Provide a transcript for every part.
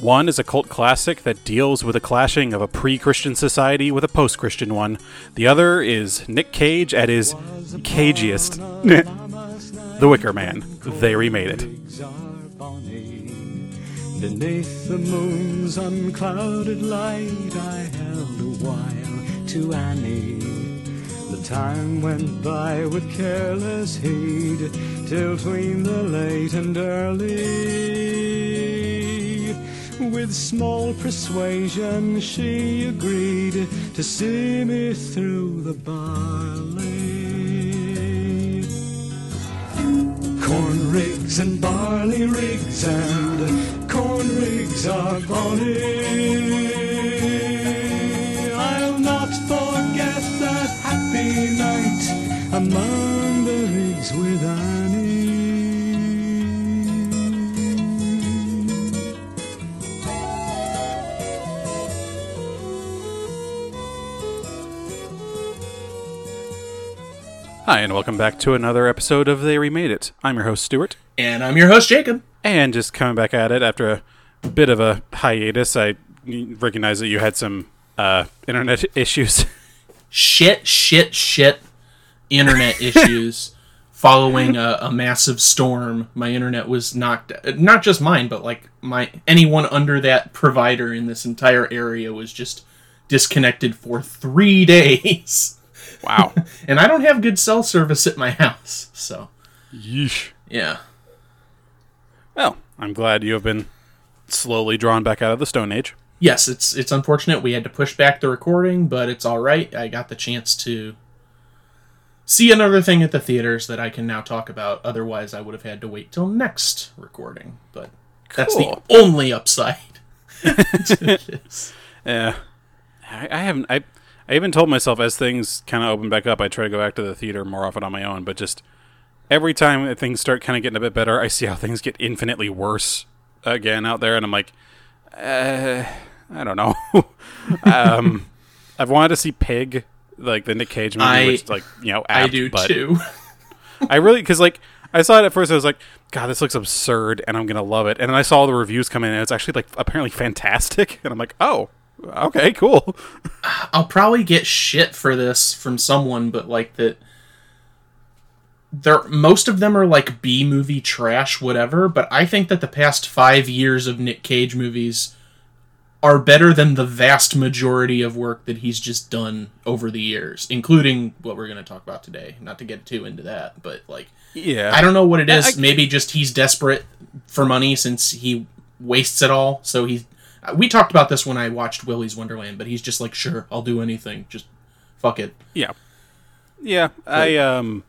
One is a cult classic that deals with the clashing of a pre Christian society with a post Christian one. The other is Nick Cage at his cagiest. the Wicker Man. They remade it. Beneath the moon's unclouded light, I held a while to Annie. The time went by with careless heed, till tween the late and early. With small persuasion, she agreed to see me through the barley. Corn rigs and barley rigs and corn rigs are bonny. I'll not forget that happy night among Hi, and welcome back to another episode of They Remade It. I'm your host, Stuart. And I'm your host, Jacob. And just coming back at it after a bit of a hiatus, I recognize that you had some uh, internet issues. Shit, shit, shit internet issues following a, a massive storm. My internet was knocked not just mine, but like my anyone under that provider in this entire area was just disconnected for 3 days. Wow. And I don't have good cell service at my house. So, Yeesh. yeah. Well, I'm glad you have been slowly drawn back out of the Stone Age. Yes, it's it's unfortunate we had to push back the recording, but it's all right. I got the chance to see another thing at the theaters that I can now talk about. Otherwise, I would have had to wait till next recording. But that's the only upside. Yeah. Eh, I, I haven't. I, I even told myself as things kind of open back up, I try to go back to the theater more often on my own. But just every time things start kind of getting a bit better, I see how things get infinitely worse again out there, and I'm like, uh, I don't know. um, I've wanted to see Pig, like the Nick Cage movie, I- which like you know I do but too. I really because like I saw it at first, I was like, God, this looks absurd, and I'm gonna love it. And then I saw all the reviews come in, and it's actually like apparently fantastic, and I'm like, oh, okay, cool. I'll probably get shit for this from someone, but like that. There, most of them are like B movie trash, whatever. But I think that the past five years of Nick Cage movies are better than the vast majority of work that he's just done over the years, including what we're going to talk about today. Not to get too into that, but like Yeah, I don't know what it is. I- Maybe just he's desperate for money since he wastes it all. So he's. We talked about this when I watched Willy's Wonderland, but he's just like, sure, I'll do anything. Just fuck it. Yeah. Yeah, I um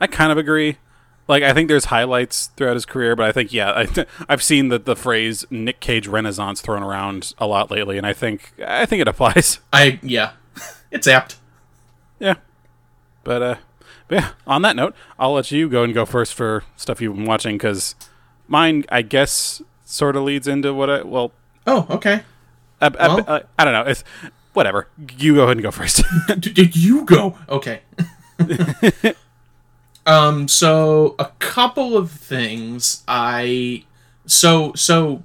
I kind of agree. Like I think there's highlights throughout his career, but I think yeah, I I've seen the the phrase Nick Cage renaissance thrown around a lot lately and I think I think it applies. I yeah, it's apt. Yeah. But uh but yeah, on that note, I'll let you go and go first for stuff you've been watching cuz mine I guess sort of leads into what I well Oh, okay. I, I, Well- I, I don't know. It's whatever. You go ahead and go first. Did you go? Okay. um. So a couple of things. I so so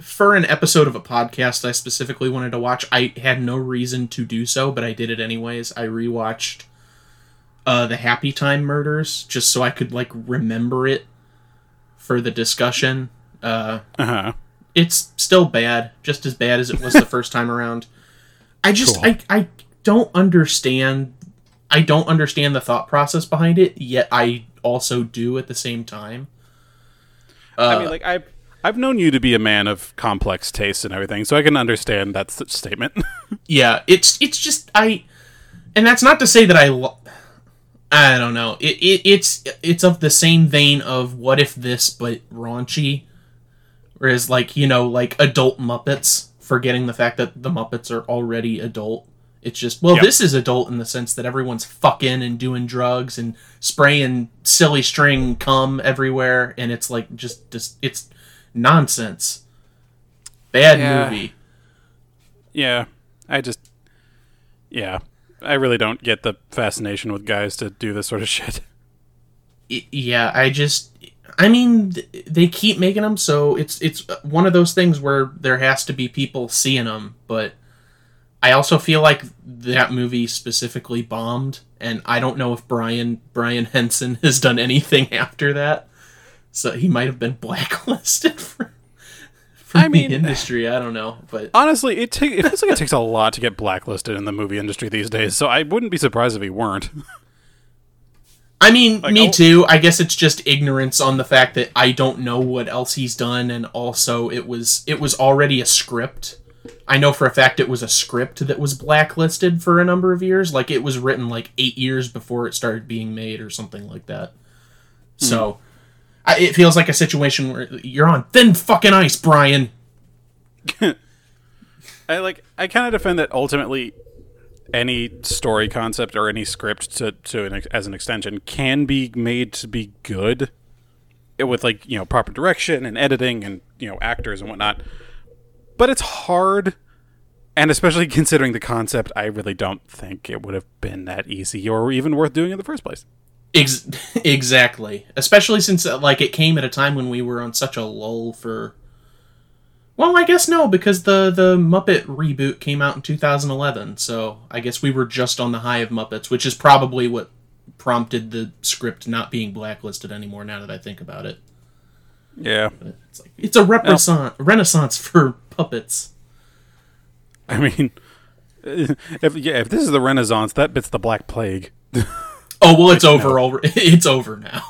for an episode of a podcast I specifically wanted to watch. I had no reason to do so, but I did it anyways. I rewatched uh the Happy Time Murders just so I could like remember it for the discussion. Uh uh-huh. It's still bad, just as bad as it was the first time around. I just Cool. I I don't understand I don't understand the thought process behind it, yet I also do at the same time. Uh, I mean, like I've I've known you to be a man of complex tastes and everything, so I can understand that statement. yeah, it's it's just I and that's not to say that I lo- I don't know. It, it it's it's of the same vein of what if this but raunchy. Whereas like, you know, like adult Muppets, forgetting the fact that the Muppets are already adult. It's just well, Yep. this is adult in the sense that everyone's fucking and doing drugs and spraying silly string cum everywhere and it's like just just it's nonsense. Bad Yeah. movie. yeah, I just yeah, I really don't get the fascination with guys to do this sort of shit. Yeah, I just I mean, they keep making them, so it's it's one of those things where there has to be people seeing them. But I also feel like that movie specifically bombed, and I don't know if Brian Brian Henson has done anything after that. So he might have been blacklisted for, for I mean- the industry. I don't know, but Honestly, it, ta- it feels like it takes a lot to get blacklisted in the movie industry these days, so I wouldn't be surprised if he weren't. I mean, Like, me I'll- too. I guess it's just ignorance on the fact that I don't know what else he's done, and also it was it was already a script. I know for a fact it was a script that was blacklisted for a number of years. Like it was written like eight years before it started being made, or something like that. Hmm. So, I, it feels like a situation where you're on thin fucking ice, Brian. I like I kind of defend that ultimately any story concept or any script to to an, as an extension can be made to be good with like you know proper direction and editing and you know actors and whatnot. But it's hard, and especially considering the concept, I really don't think it would have been that easy or even worth doing in the first place. Ex- exactly. Especially since uh, like it came at a time when we were on such a lull for Well, I guess no because the the Muppet reboot came out in 2011. So, I guess we were just on the high of Muppets, which is probably what prompted the script not being blacklisted anymore now that I think about it. Yeah, It's like it's a renaissance renaissance for puppets. I mean, if yeah, if this is the Renaissance, that bit's the Black Plague. Oh, well it's over already. It's over now.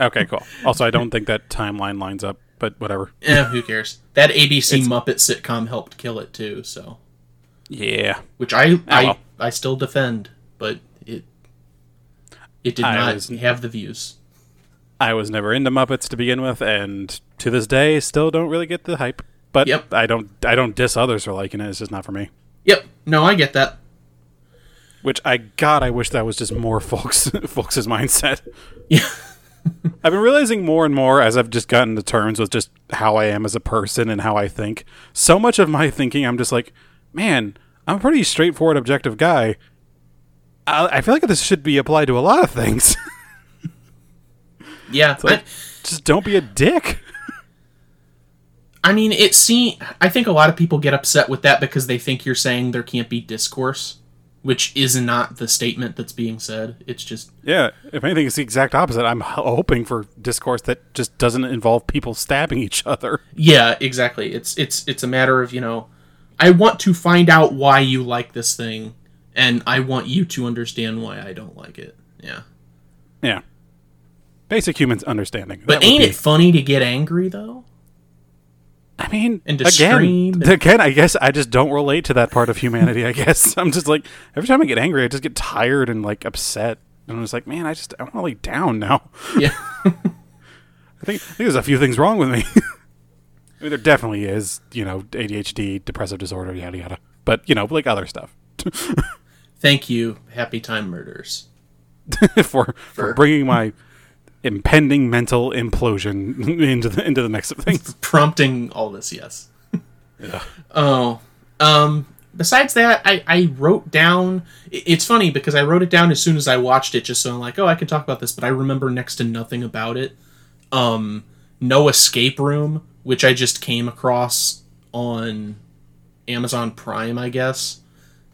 Okay, cool. Also, I don't think that timeline lines up, but whatever. Eh, who cares? That ABC Muppet sitcom helped kill it too, so Yeah. which I I, well. I still defend, but it it did I not was- have the views. I was never into Muppets to begin with, and to this day, still don't really get the hype. But Yep. I don't, I don't diss others for liking it. It's just not for me. Yep, no, I get that. Which I, God, I wish that was just more folks, folks' mindset. Yeah, I've been realizing more and more as I've just gotten to terms with just how I am as a person and how I think. So much of my thinking, I'm just like, man, I'm a pretty straightforward, objective guy. I, I feel like this should be applied to a lot of things. yeah. like- I, just don't be a dick. I mean, it see. I think a lot of people get upset with that because they think you're saying there can't be discourse, which is not the statement that's being said. It's just Yeah, if anything, it's the exact opposite. I'm hoping for discourse that just doesn't involve people stabbing each other. yeah, exactly. It's it's it's a matter of you know, I want to find out why you like this thing, and I want you to understand why I don't like it. Yeah. Yeah, basic human understanding. But ain't be- it funny to get angry though? I mean, and again, and- again, I guess I just don't relate to that part of humanity. I guess I'm just like every time I get angry, I just get tired and like upset, and I'm just like, man, I just I want to lay down now. Yeah. I think, I think there's a few things wrong with me. I mean, there definitely is, you know, ADHD, depressive disorder, yada yada. But you know, like other stuff. Thank you, Happy Time Murders. for for bringing my impending mental implosion into the into the mix of things. prompting all this yes. Oh um besides that i i wrote down it's funny because i wrote it down as soon as i watched it just so i'm like oh i can talk about this but i remember next to nothing about it. Um no escape room which i just came across on amazon prime i guess.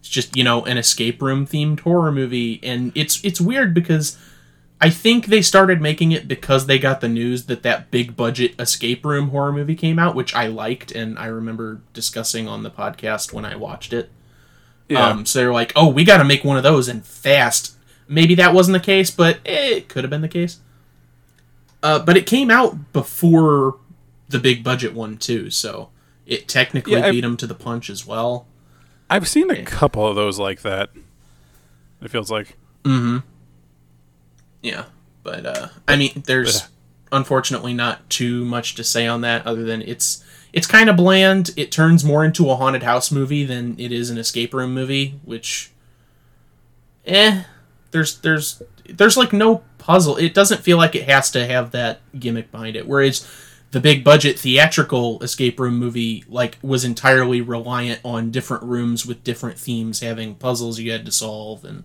It's just you know an escape room themed horror movie and it's it's weird because I think they started making it because they got the news that that big budget escape room horror movie came out, which I liked and I remember discussing on the podcast when I watched it. Yeah, Um, so they're like, "Oh, we got to make one of those and fast." Maybe that wasn't the case, but it could have been the case. Uh, but it came out before the big budget one too, so it technically Yeah, beat them to the punch as well. I've seen a couple of those like that. It feels like Yeah, but uh, I mean, there's unfortunately not too much to say on that other than it's it's kind of bland. It turns more into a haunted house movie than it is an escape room movie, which, eh, there's there's there's like no puzzle. It doesn't feel like it has to have that gimmick behind it. Whereas the big budget theatrical escape room movie like was entirely reliant on different rooms with different themes having puzzles you had to solve and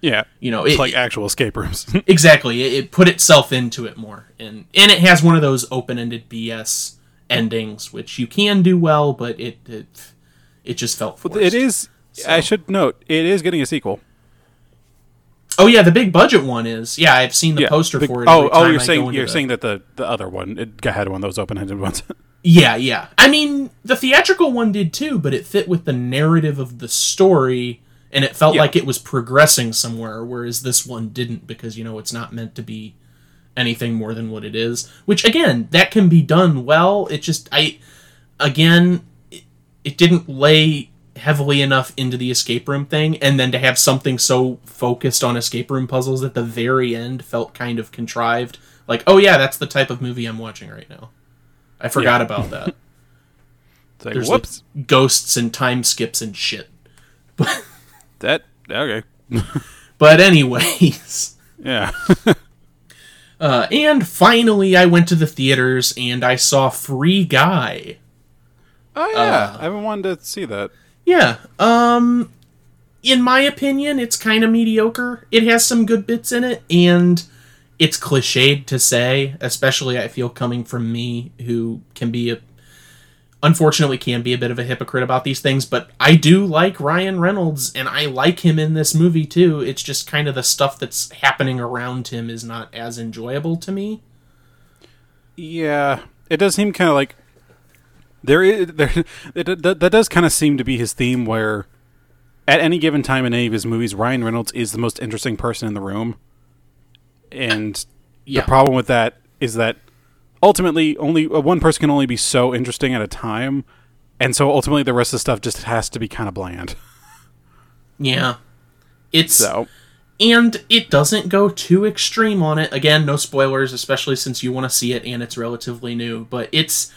Yeah, You know, it's it- like actual escape rooms. exactly it, it put itself into it more and and it has one of those open-ended bs endings which you can do well but it it, it just felt forced. it is. I should note it is getting a sequel. oh yeah the big budget one is yeah i've seen the Yeah, poster the- for it Oh, oh, you're I saying you're the- saying that the the other one it had one of those open-ended ones. yeah yeah i mean the theatrical one did too but it fit with the narrative of the story and it felt Yeah. like it was progressing somewhere whereas this one didn't because you know it's not meant to be anything more than what it is. Which again that can be done well. It just i again it, it didn't lay heavily enough into the escape room thing and then to have something so focused on escape room puzzles at the very end felt kind of contrived. Like oh yeah that's the type of movie i'm watching right now. I forgot about that. Like, there's whoops, like ghosts and time skips and shit that okay, but anyways yeah. uh, and finally i went to the theaters and i saw free guy Oh yeah, Uh, I haven't wanted to see that. Yeah. Um in my opinion, it's kind of mediocre. It has some good bits in it and it's cliched to say, especially I feel coming from me who can be a unfortunately can be a bit of a hypocrite about these things, but I do like Ryan Reynolds and I like him in this movie too. It's just kind of the stuff that's happening around him is not as enjoyable to me. Yeah, it does seem kind of like there is there it, that, that does kind of seem to be his theme where at any given time in any of his movies Ryan Reynolds is the most interesting person in the room. And Yeah. the problem with that is that ultimately only uh, one person can only be so interesting at a time. And so ultimately the rest of the stuff just has to be kind of bland. Yeah. It's So, and it doesn't go too extreme on it again no spoilers especially since you want to see it and it's relatively new but it's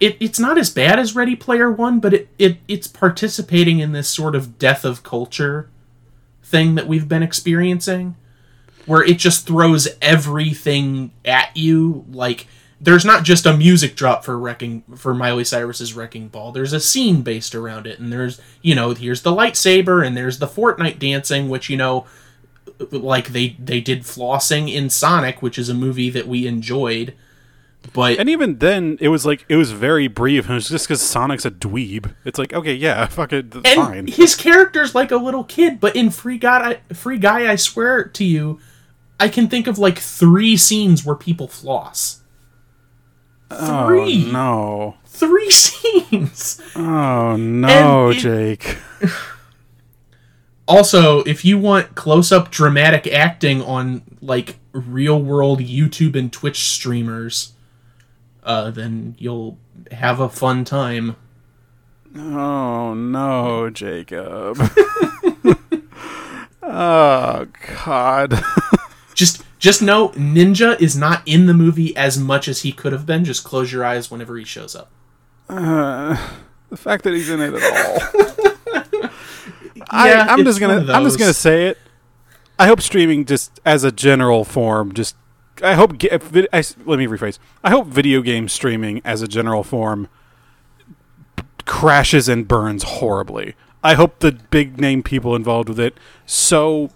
it, it's not as bad as ready player one but it, it it's participating in this sort of death of culture thing that we've been experiencing where it just throws everything at you like there's not just a music drop for wrecking for Miley Cyrus's wrecking ball. There's a scene based around it, and there's you know here's the lightsaber, and there's the Fortnite dancing, which you know like they they did flossing in Sonic, which is a movie that we enjoyed. But and even then it was like it was very brief and it was just cuz Sonic's a dweeb. It's like, okay, yeah, fuck it, and fine. his character's like a little kid, but in Free God, Free Guy, I swear to you, I can think of like three scenes where people floss. Three, Oh no. three scenes. Oh no, it- Jake. Also, if you want close-up dramatic acting on like real-world YouTube and Twitch streamers, uh, then you'll have a fun time. Oh no, Jacob. oh god. Just know Ninja is not in the movie as much as he could have been. Just close your eyes whenever he shows up. Uh, the fact that he's in it at all. I, Yeah, I'm just gonna I'm just gonna say it. I hope streaming just as a general form just I hope vid- let me rephrase. I hope video game streaming as a general form crashes and burns horribly. I hope the big name people involved with it so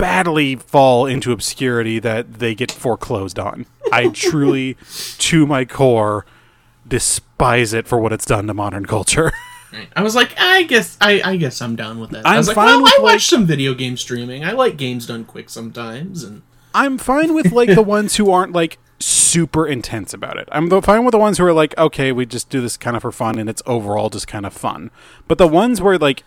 badly fall into obscurity that they get foreclosed on. I truly, to my core, despise it for what it's done to modern culture. I was like, I guess I, I guess I'm down with that. I I'm was like, fine well, with, I like- watch some video game streaming. I like games done quick sometimes, and I'm fine with like the ones who aren't like super intense about it. I'm fine with the ones who are like, okay, we just do this kind of for fun and it's overall just kind of fun. But the ones where like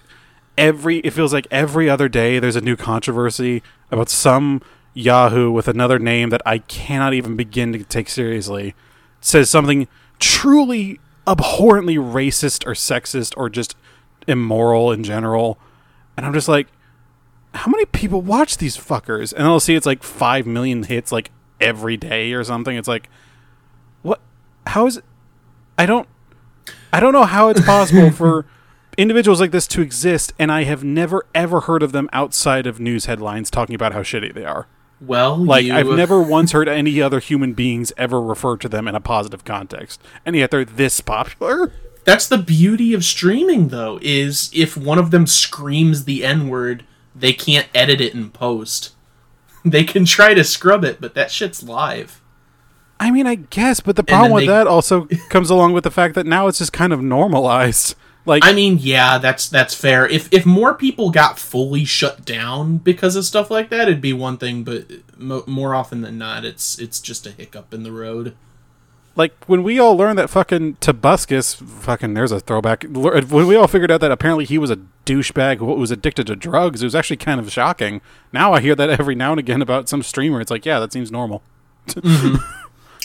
every it feels like every other day there's a new controversy about some Yahoo with another name that I cannot even begin to take seriously says something truly abhorrently racist or sexist or just immoral in general. And I'm just like, how many people watch these fuckers? And I'll see it's like five million hits like every day or something. It's like, what? How is? It? I don't. I don't know how it's possible for individuals like this to exist, and I have never ever heard of them outside of news headlines talking about how shitty they are. well, Like you, I've never once heard any other human beings ever refer to them in a positive context, and yet they're this popular. That's the beauty of streaming, though, is if one of them screams the N word, they can't edit it in post. They can try to scrub it, but that shit's live. I mean, I guess, but the problem then with they- that also comes along with the fact that now it's just kind of normalized. Like, I mean, yeah, that's that's fair. If if more people got fully shut down because of stuff like that, it'd be one thing. But mo- more often than not, it's it's just a hiccup in the road. like when we all learned that fucking Tobuscus, fucking there's a throwback. Lear- uh, When we all figured out that apparently he was a douchebag who was addicted to drugs, it was actually kind of shocking. Now I hear that every now and again about some streamer. It's like, yeah, that seems normal. Mm-hmm.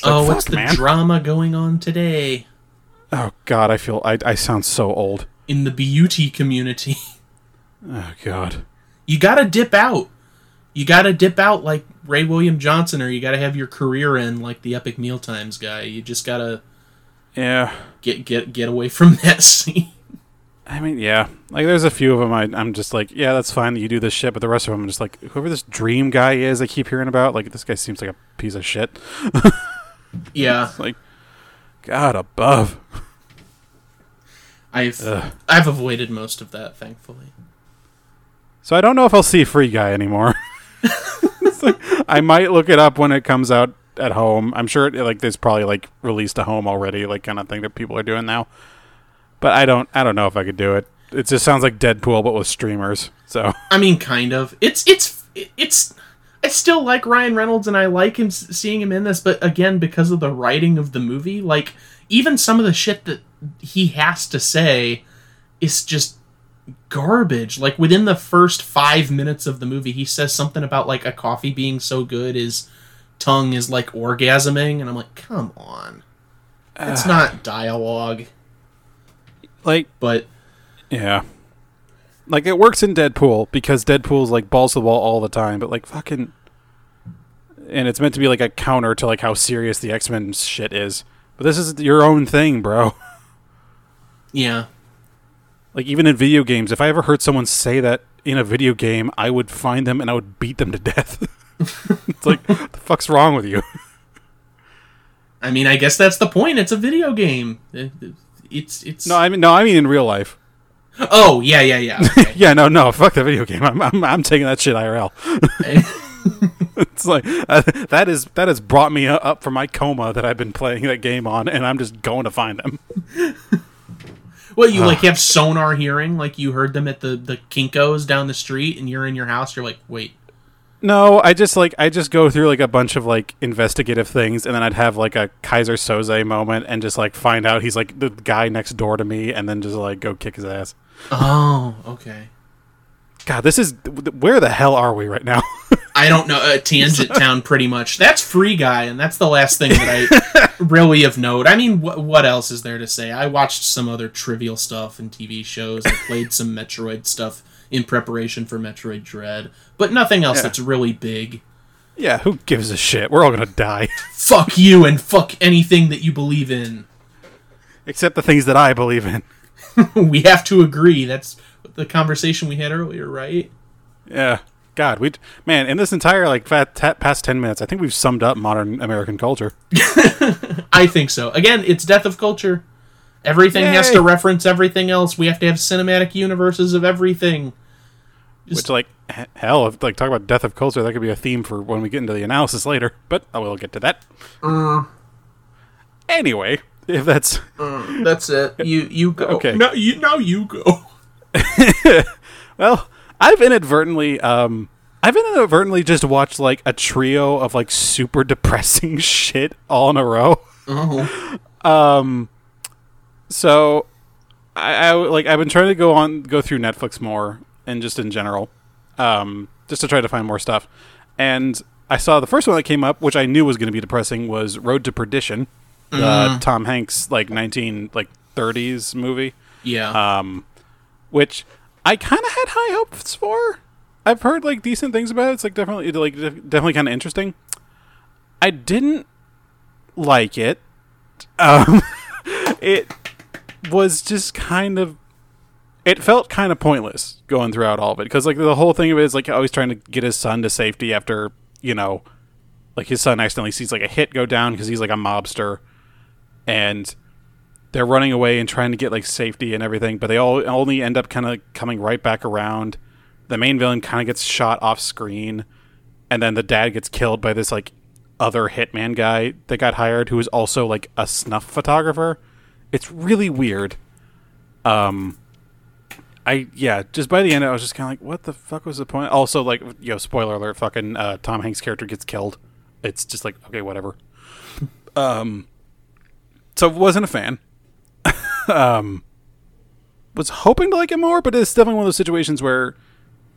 oh, fuck, what's the man. drama going on today Oh God, I feel I I sound so old. in the beauty community? Oh God. you gotta dip out. You gotta dip out like Ray William Johnson, or you gotta have your career in like the Epic Meal Times guy. You just gotta Yeah. get get get away from that scene. I mean, yeah. Like, there's a few of them. I, I'm just like, yeah, that's fine that you do this shit, but the rest of them, I'm just like, whoever this dream guy is, I keep hearing about. Like, this guy seems like a piece of shit. Yeah, Like, God above. I've Ugh. I've avoided most of that, thankfully. So I don't know if I'll see Free Guy anymore. Like, I might look it up when it comes out at home. I'm sure, it, like, there's probably like released to home already, like kind of thing that people are doing now. But I don't, I don't know if I could do it. It just sounds like Deadpool, but with streamers. So I mean, kind of. It's it's it's. I still like Ryan Reynolds, and I like him seeing him in this. But again, because of the writing of the movie, like even some of the shit that he has to say is just garbage. Like within the first five minutes of the movie, he says something about like a coffee being so good his tongue is like orgasming, and I'm like, come on, it's ah. not dialogue. like But Yeah. Like it works in Deadpool because Deadpool's like balls to the wall all the time, but like fucking and it's meant to be like a counter to like how serious the X-Men shit is. But this is your own thing, bro. yeah, Like even in video games, if I ever heard someone say that in a video game, I would find them and I would beat them to death. it's like what the fuck's wrong with you? I mean, I guess that's the point. It's a video game. It's it's No, I mean no, I mean in real life. Oh yeah, yeah, yeah. Okay. Yeah, no, no, fuck the video game. I'm I'm, I'm taking that shit IRL. It's like uh, that is that has brought me up from my coma that I've been playing that game on, and I'm just going to find them. Well, you like have sonar hearing, like you heard them at the the Kinkos down the street, and you're in your house. You're like, wait, No, I just like I just go through like a bunch of like investigative things, and then I'd have like a Keyser Soze moment, and just like find out he's like the guy next door to me, and then just like go kick his ass. oh, okay. God, this is where the hell are we right now? I don't know. Uh, Tangent Town, pretty much. That's Free Guy, and that's the last thing that I really of note. I mean, wh- what else is there to say? I watched some other trivial stuff and TV shows. I played some Metroid stuff in preparation for Metroid Dread, but nothing else Yeah. that's really big. yeah, who gives a shit? We're all gonna die, Fuck you and fuck anything that you believe in. except the things that I believe in. we have to agree. That's the conversation we had earlier, right? Yeah. God, we man in this entire like fat, ta- past ten minutes, I think we've summed up modern American culture. I think so. Again, it's death of culture. Everything has to reference everything else. We have to have cinematic universes of everything. Which, like, h- hell, if, like, talk about death of culture, that could be a theme for when we get into the analysis later. But I will get to that. Uh. Anyway, if that's uh, That's it. You you go. Okay. No, you now you go. well, I've inadvertently, um, I've inadvertently just watched like a trio of like super depressing shit all in a row. Oh. So, I, I like I've been trying to go on go through Netflix more and just in general, um, just to try to find more stuff. And I saw the first one that came up, which I knew was going to be depressing, was Road to Perdition, the Tom Hanks like nineteen like thirties movie, Yeah. um, which I kind of had high hopes for. I've heard like decent things about it. It's like definitely like definitely kind of interesting. I didn't like it. Um, it was just kind of it felt kind of pointless going throughout all of it because like the whole thing of it is like always trying to get his son to safety after you know like his son accidentally sees like a hit go down because he's like a mobster and they're running away and trying to get like safety and everything but they all only end up kind of coming right back around the main villain kind of gets shot off screen, and then the dad gets killed by this like other hitman guy that got hired who is also like a snuff photographer. It's really weird. Um, I yeah, just by the end, I was just kind of like, what the fuck was the point? Also, like, yo, spoiler alert, fucking uh, Tom Hanks' character gets killed. It's just like, okay, whatever. um, so wasn't a fan. Um, was hoping to like it more, but it's definitely one of those situations where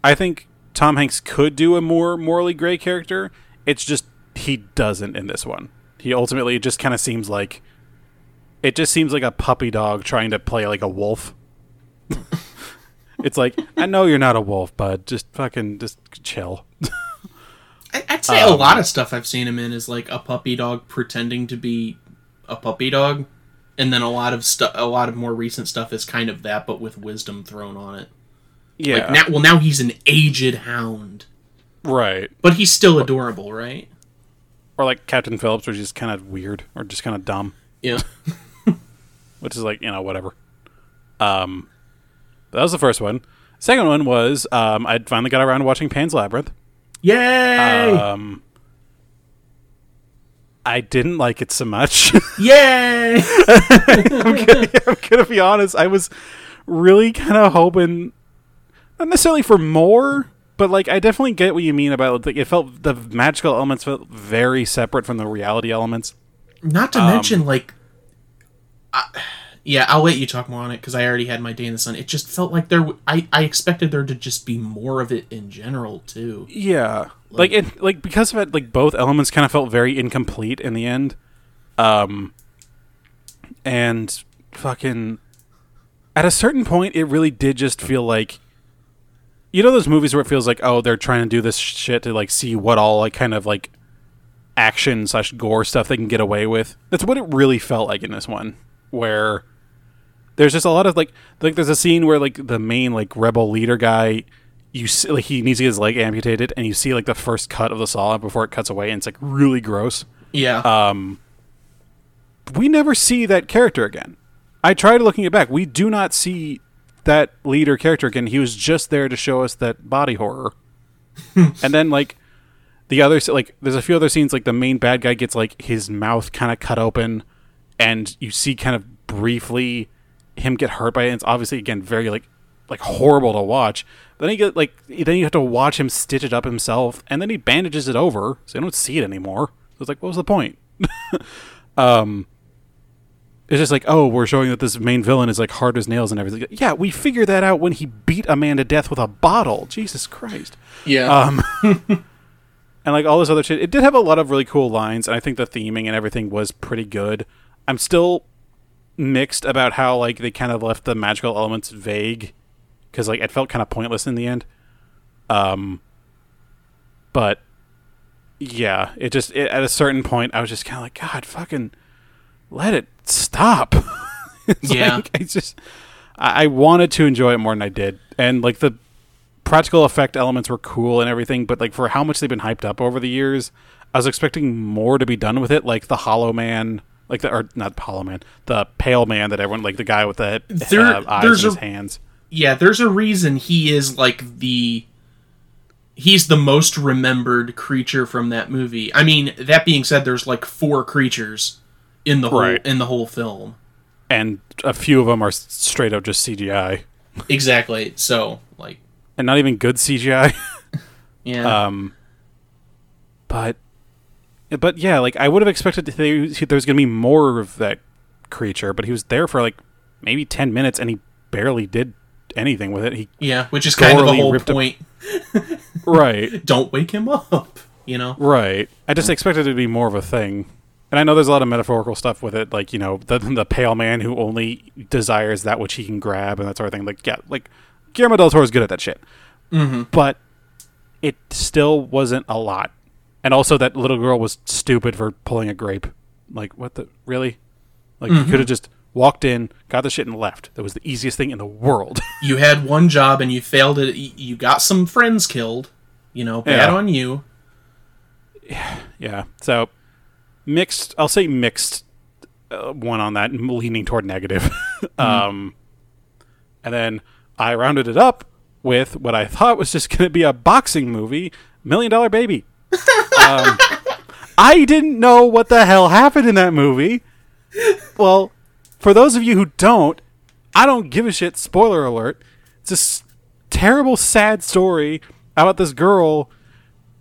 I think Tom Hanks could do a more morally gray character. It's just he doesn't in this one. He ultimately just kind of seems like it just seems like a puppy dog trying to play like a wolf. it's like I know you're not a wolf, bud. Just fucking just chill. I'd say a lot of stuff I've seen him in is like a puppy dog pretending to be a puppy dog, and then a lot of stuff, a lot of more recent stuff is kind of that, but with wisdom thrown on it. yeah, Like now, well, now he's an aged hound, right. but he's still adorable, right? Or like Captain Phillips, which is kind of weird or just kind of dumb. Yeah. which is like you know whatever. Um, that was the first one. Second one was um, I finally got around to watching Pan's Labyrinth. Yay! Um, I didn't like it so much. Yay! I'm, gonna, I'm gonna be honest. I was really kind of hoping, not necessarily for more, but like I definitely get what you mean about like it felt the magical elements felt very separate from the reality elements. Not to Um, mention, like, I, yeah, I'll let you talk more on it because I already had my day in the sun. It just felt like there. w- I I expected there to just be more of it in general too. Yeah, like it, like because of it, like both elements kind of felt very incomplete in the end. Um, and fucking at a certain point, it really did just feel like, you know, those movies where it feels like, oh, they're trying to do this shit to like see what all like kind of like action slash gore stuff they can get away with. That's what it really felt like in this one, where there's just a lot of like like there's a scene where like the main like rebel leader guy you see like he needs to get his leg amputated and you see like the first cut of the saw before it cuts away and it's like really gross. Yeah. um we never see that character again. I tried looking it back. We do not see that leader character again. He was just there to show us that body horror. And then like the other like there's a few other scenes like the main bad guy gets like his mouth kind of cut open and you see kind of briefly him get hurt by it and it's obviously again very like like horrible to watch then he get like then you have to watch him stitch it up himself and then he bandages it over so you don't see it anymore so it's like what was the point um it's just like oh we're showing that this main villain is like hard as nails and everything yeah we figured that out when he beat a man to death with a bottle jesus christ yeah. um, and like all this other shit. It did have a lot of really cool lines, and I think the theming and everything was pretty good. I'm still mixed about how like they kind of left the magical elements vague because like it felt kind of pointless in the end. Um, but yeah, it just it, at a certain point I was just kind of like, God, fucking let it stop. Yeah. like, I just I, I wanted to enjoy it more than I did, and like the practical effect elements were cool and everything, but like for how much they've been hyped up over the years, I was expecting more to be done with it, like the Hollow Man, like the or not Hollow Man, the Pale Man that everyone like the guy with the There- uh, eyes in his a- hands. yeah, there's a reason he is like the he's the most remembered creature from that movie. I mean, that being said, there's like four creatures in the whole Right. in the whole film. and a few of them are straight up just CGI, Exactly. So, like, and not even good CGI. yeah. um, but but yeah, like I would have expected there, was going to be more of that creature, but he was there for like maybe ten minutes, and he barely did anything with it. He yeah, which is kind of the whole ripped a- point. right, Don't wake him up, you know. right. I just expected it to be more of a thing. And I know there's a lot of metaphorical stuff with it, like you know the the pale man who only desires that which he can grab and that sort of thing. Like yeah, like Guillermo del Toro is good at that shit. Mhm. but it still wasn't a lot. And also, that little girl was stupid for pulling a grape. Like, what the really? Like, you could have just walked in, got the shit, and left. That was the easiest thing in the world. You had one job and you failed it. You got some friends killed. You know, bad Yeah. on you. yeah. So mixed. I'll say mixed. Uh, one on that, leaning toward negative. um, and then I rounded it up with what I thought was just going to be a boxing movie, Million Dollar Baby. Um, I didn't know what the hell happened in that movie. Well, for those of you who don't, I don't give a shit. Spoiler alert. It's this terrible, sad story about this girl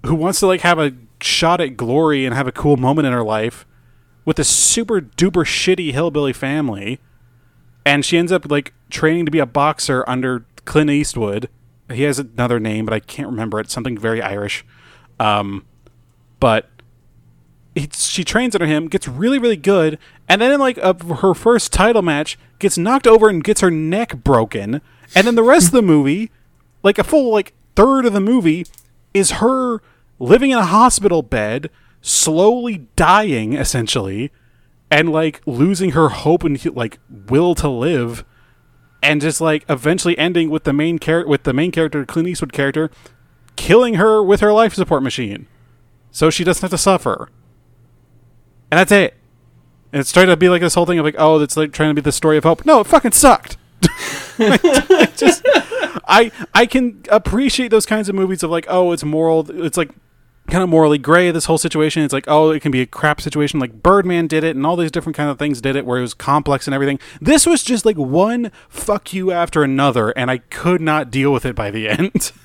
who wants to like have a shot at glory and have a cool moment in her life with a super duper shitty hillbilly family. And she ends up like training to be a boxer under Clint Eastwood. He has another name, but I can't remember it. Something very Irish. Um, but she trains under him, gets really, really good, and then in like a, her first title match, gets knocked over and gets her neck broken. And then the rest of the movie, like a full like third of the movie, is her living in a hospital bed, slowly dying essentially, and like losing her hope and like will to live, and just like eventually ending with the main character with the main character Clint Eastwood character killing her with her life support machine, so she doesn't have to suffer. And that's it. And it's trying to be like this whole thing of like, oh, it's like trying to be the story of hope. No, it fucking sucked. just, I I can appreciate those kinds of movies of like, oh, it's moral. It's like kind of morally gray. This whole situation. It's like, oh, it can be a crap situation. Like Birdman did it, and all these different kind of things did it, where it was complex and everything. This was just like one fuck you after another, and I could not deal with it by the end.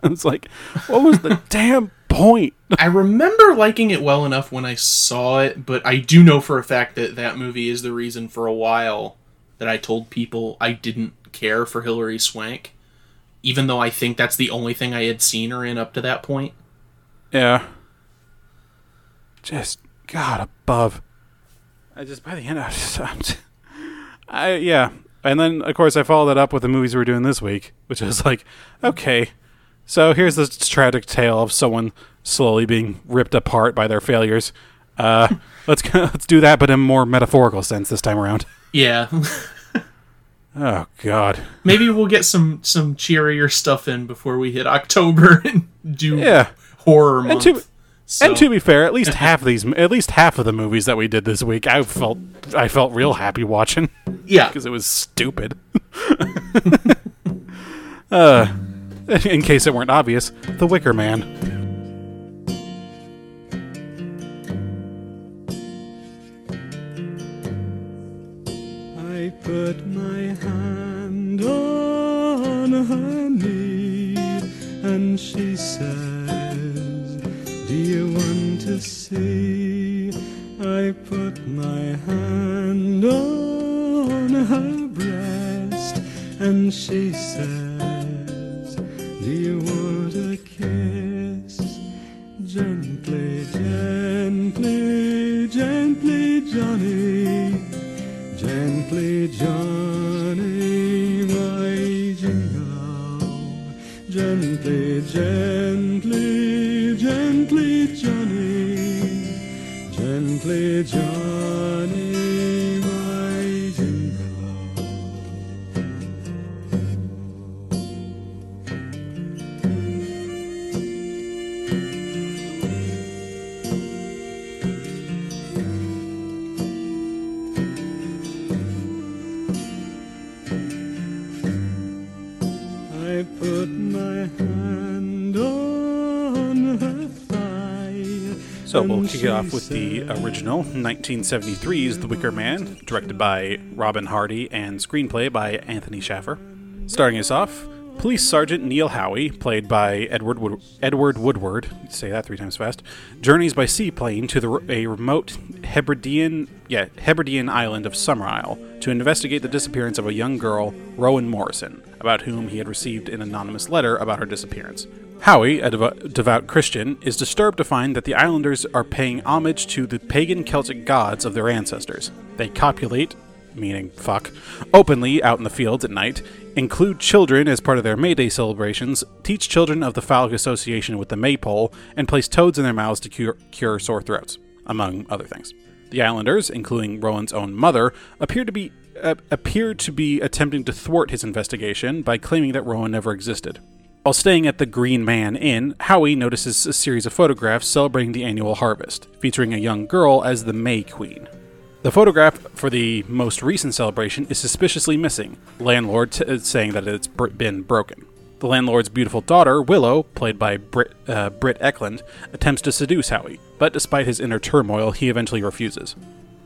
it's like, what was the damn point? I remember liking it well enough when I saw it, but I do know for a fact that that movie is the reason for a while that I told people I didn't care for Hilary Swank, even though I think that's the only thing I had seen her in up to that point. Yeah. Just God above. I just by the end, I just, I'm just, I yeah, and then of course I followed that up with the movies we were doing this week, which was like, okay, so here's this tragic tale of someone slowly being ripped apart by their failures. Uh, let's let's do that, but in a more metaphorical sense this time around. Yeah. Oh God. Maybe we'll get some some cheerier stuff in before we hit October and do Yeah. horror month. And to So- and to be fair, at least half of these, at least half of the movies that we did this week, I felt I felt real happy watching yeah, because it was stupid. uh, in case it weren't obvious, The Wicker Man. I put my hand on her knee and she says, Do you want to see? I put my hand on her breast and she says, You want a kiss? Gently, gently, gently, Johnny. Gently, Johnny, my jingle. Gently, gently, gently, Johnny. Gently, Johnny, So we'll kick it off with the original 1973's The Wicker Man, directed by Robin Hardy and screenplay by Anthony Shaffer. Starting us off, Police Sergeant Neil Howie, played by Edward Wood- Edward Woodward, say that three times fast, journeys by seaplane to the, a remote Hebridean, yeah, Hebridean island of Summerisle to investigate the disappearance of a young girl, Rowan Morrison, about whom he had received an anonymous letter about her disappearance. Howie, a devo- devout Christian, is disturbed to find that the islanders are paying homage to the pagan Celtic gods of their ancestors. They copulate, meaning fuck, openly out in the fields at night, include children as part of their May Day celebrations, teach children of the phallic association with the maypole, and place toads in their mouths to cure, cure sore throats, among other things. The islanders, including Rowan's own mother, appear to be uh, appear to be attempting to thwart his investigation by claiming that Rowan never existed. While staying at the Green Man Inn, Howie notices a series of photographs celebrating the annual harvest, featuring a young girl as the May Queen. The photograph for the most recent celebration is suspiciously missing, landlord t- saying that it's been broken. The landlord's beautiful daughter, Willow, played by Britt, uh, Britt Ekland, attempts to seduce Howie, but despite his inner turmoil, he eventually refuses.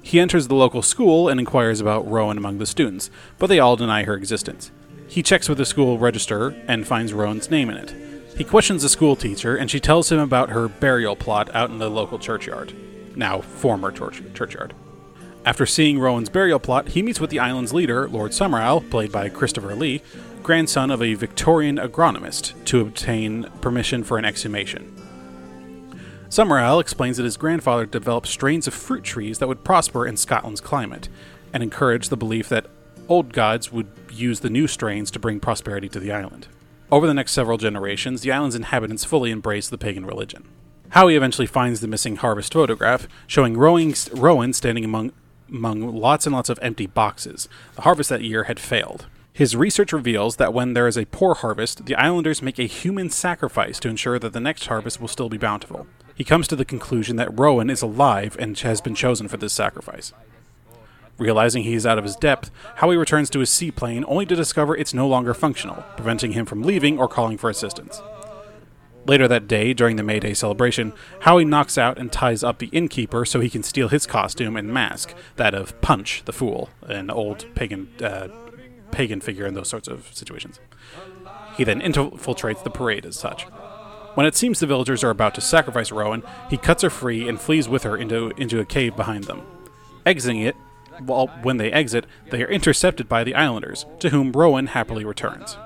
He enters the local school and inquires about Rowan among the students, but they all deny her existence. He checks with the school register and finds Rowan's name in it. He questions the school teacher, and she tells him about her burial plot out in the local churchyard. Now, former church- churchyard. After seeing Rowan's burial plot, he meets with the island's leader, Lord Summerisle, played by Christopher Lee, grandson of a Victorian agronomist, to obtain permission for an exhumation. Summerisle explains that his grandfather developed strains of fruit trees that would prosper in Scotland's climate, and encouraged the belief that old gods would use the new strains to bring prosperity to the island. Over the next several generations, the island's inhabitants fully embraced the pagan religion. Howie eventually finds the missing harvest photograph, showing Rowan, Rowan standing among, among lots and lots of empty boxes. The harvest that year had failed. His research reveals that when there is a poor harvest, the islanders make a human sacrifice to ensure that the next harvest will still be bountiful. He comes to the conclusion that Rowan is alive and has been chosen for this sacrifice. Realizing he is out of his depth, Howie returns to his seaplane only to discover it's no longer functional, preventing him from leaving or calling for assistance. Later that day, during the May Day celebration, Howie knocks out and ties up the innkeeper so he can steal his costume and mask, that of Punch the Fool, an old pagan uh, pagan figure in those sorts of situations. He then infiltrates the parade as such. When it seems the villagers are about to sacrifice Rowan, he cuts her free and flees with her into, into a cave behind them. Exiting it, while when they exit, they are intercepted by the islanders, to whom Rowan happily returns.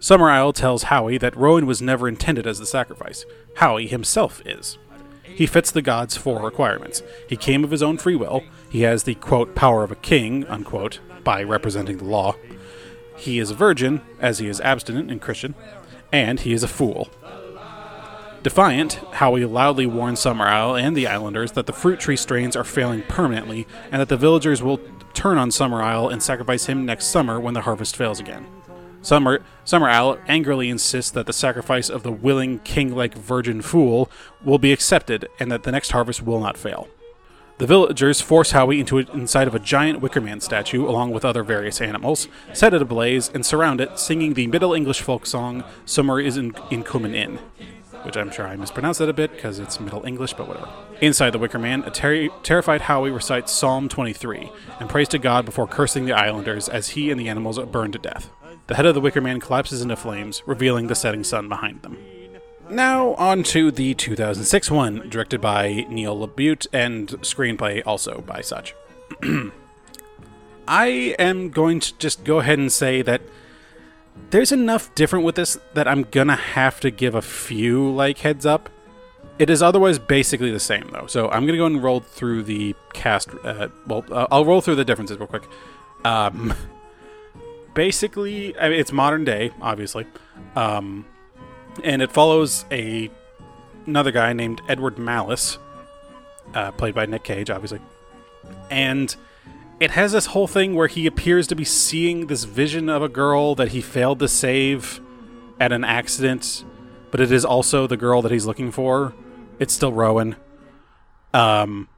Summerisle tells Howie that Rowan was never intended as the sacrifice. Howie himself is. He fits the gods' four requirements. He came of his own free will. He has the quote power of a king unquote by representing the law. He is a virgin, as he is abstinent and Christian, and he is a fool. Defiant, Howie loudly warns Summer Summerisle and the islanders that the fruit tree strains are failing permanently, and that the villagers will turn on Summer Summerisle and sacrifice him next summer when the harvest fails again. Summer Summerisle angrily insists that the sacrifice of the willing, king-like virgin fool will be accepted, and that the next harvest will not fail. The villagers force Howie into a, inside of a giant Wickerman statue, along with other various animals, set it ablaze, and surround it, singing the Middle English folk song "Summer is in, in Comin' In," which I'm sure I mispronounced that a bit because it's Middle English, but whatever. Inside the Wicker Man, a ter- terrified Howie recites Psalm 23 and prays to God before cursing the islanders as he and the animals burned to death. The head of the Wicker Man collapses into flames, revealing the setting sun behind them. Now, on to the 2006 one, directed by Neil LaBute and screenplay also by such. I am going to just go ahead and say that there's enough different with this that I'm gonna have to give a few like heads up. It is otherwise basically the same though, so I'm gonna go and roll through the cast. Uh, well, uh, I'll roll through the differences real quick. Um, basically, I mean, it's modern day, obviously, um, and it follows a another guy named Edward Malus, uh, played by Nick Cage, obviously, and it has this whole thing where he appears to be seeing this vision of a girl that he failed to save at an accident, but it is also the girl that he's looking for. It's still Rowan. Um,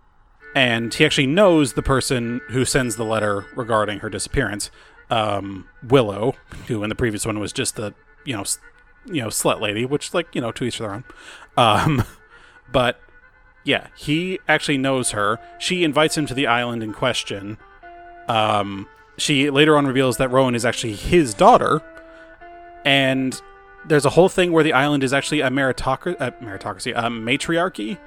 and he actually knows the person who sends the letter regarding her disappearance, um, Willow, who in the previous one was just the you know you know slut lady, which like you know to each their own. Um, but yeah, he actually knows her. She invites him to the island in question. Um, she later on reveals that Rowan is actually his daughter, and there's a whole thing where the island is actually a meritocracy, a matriarchy,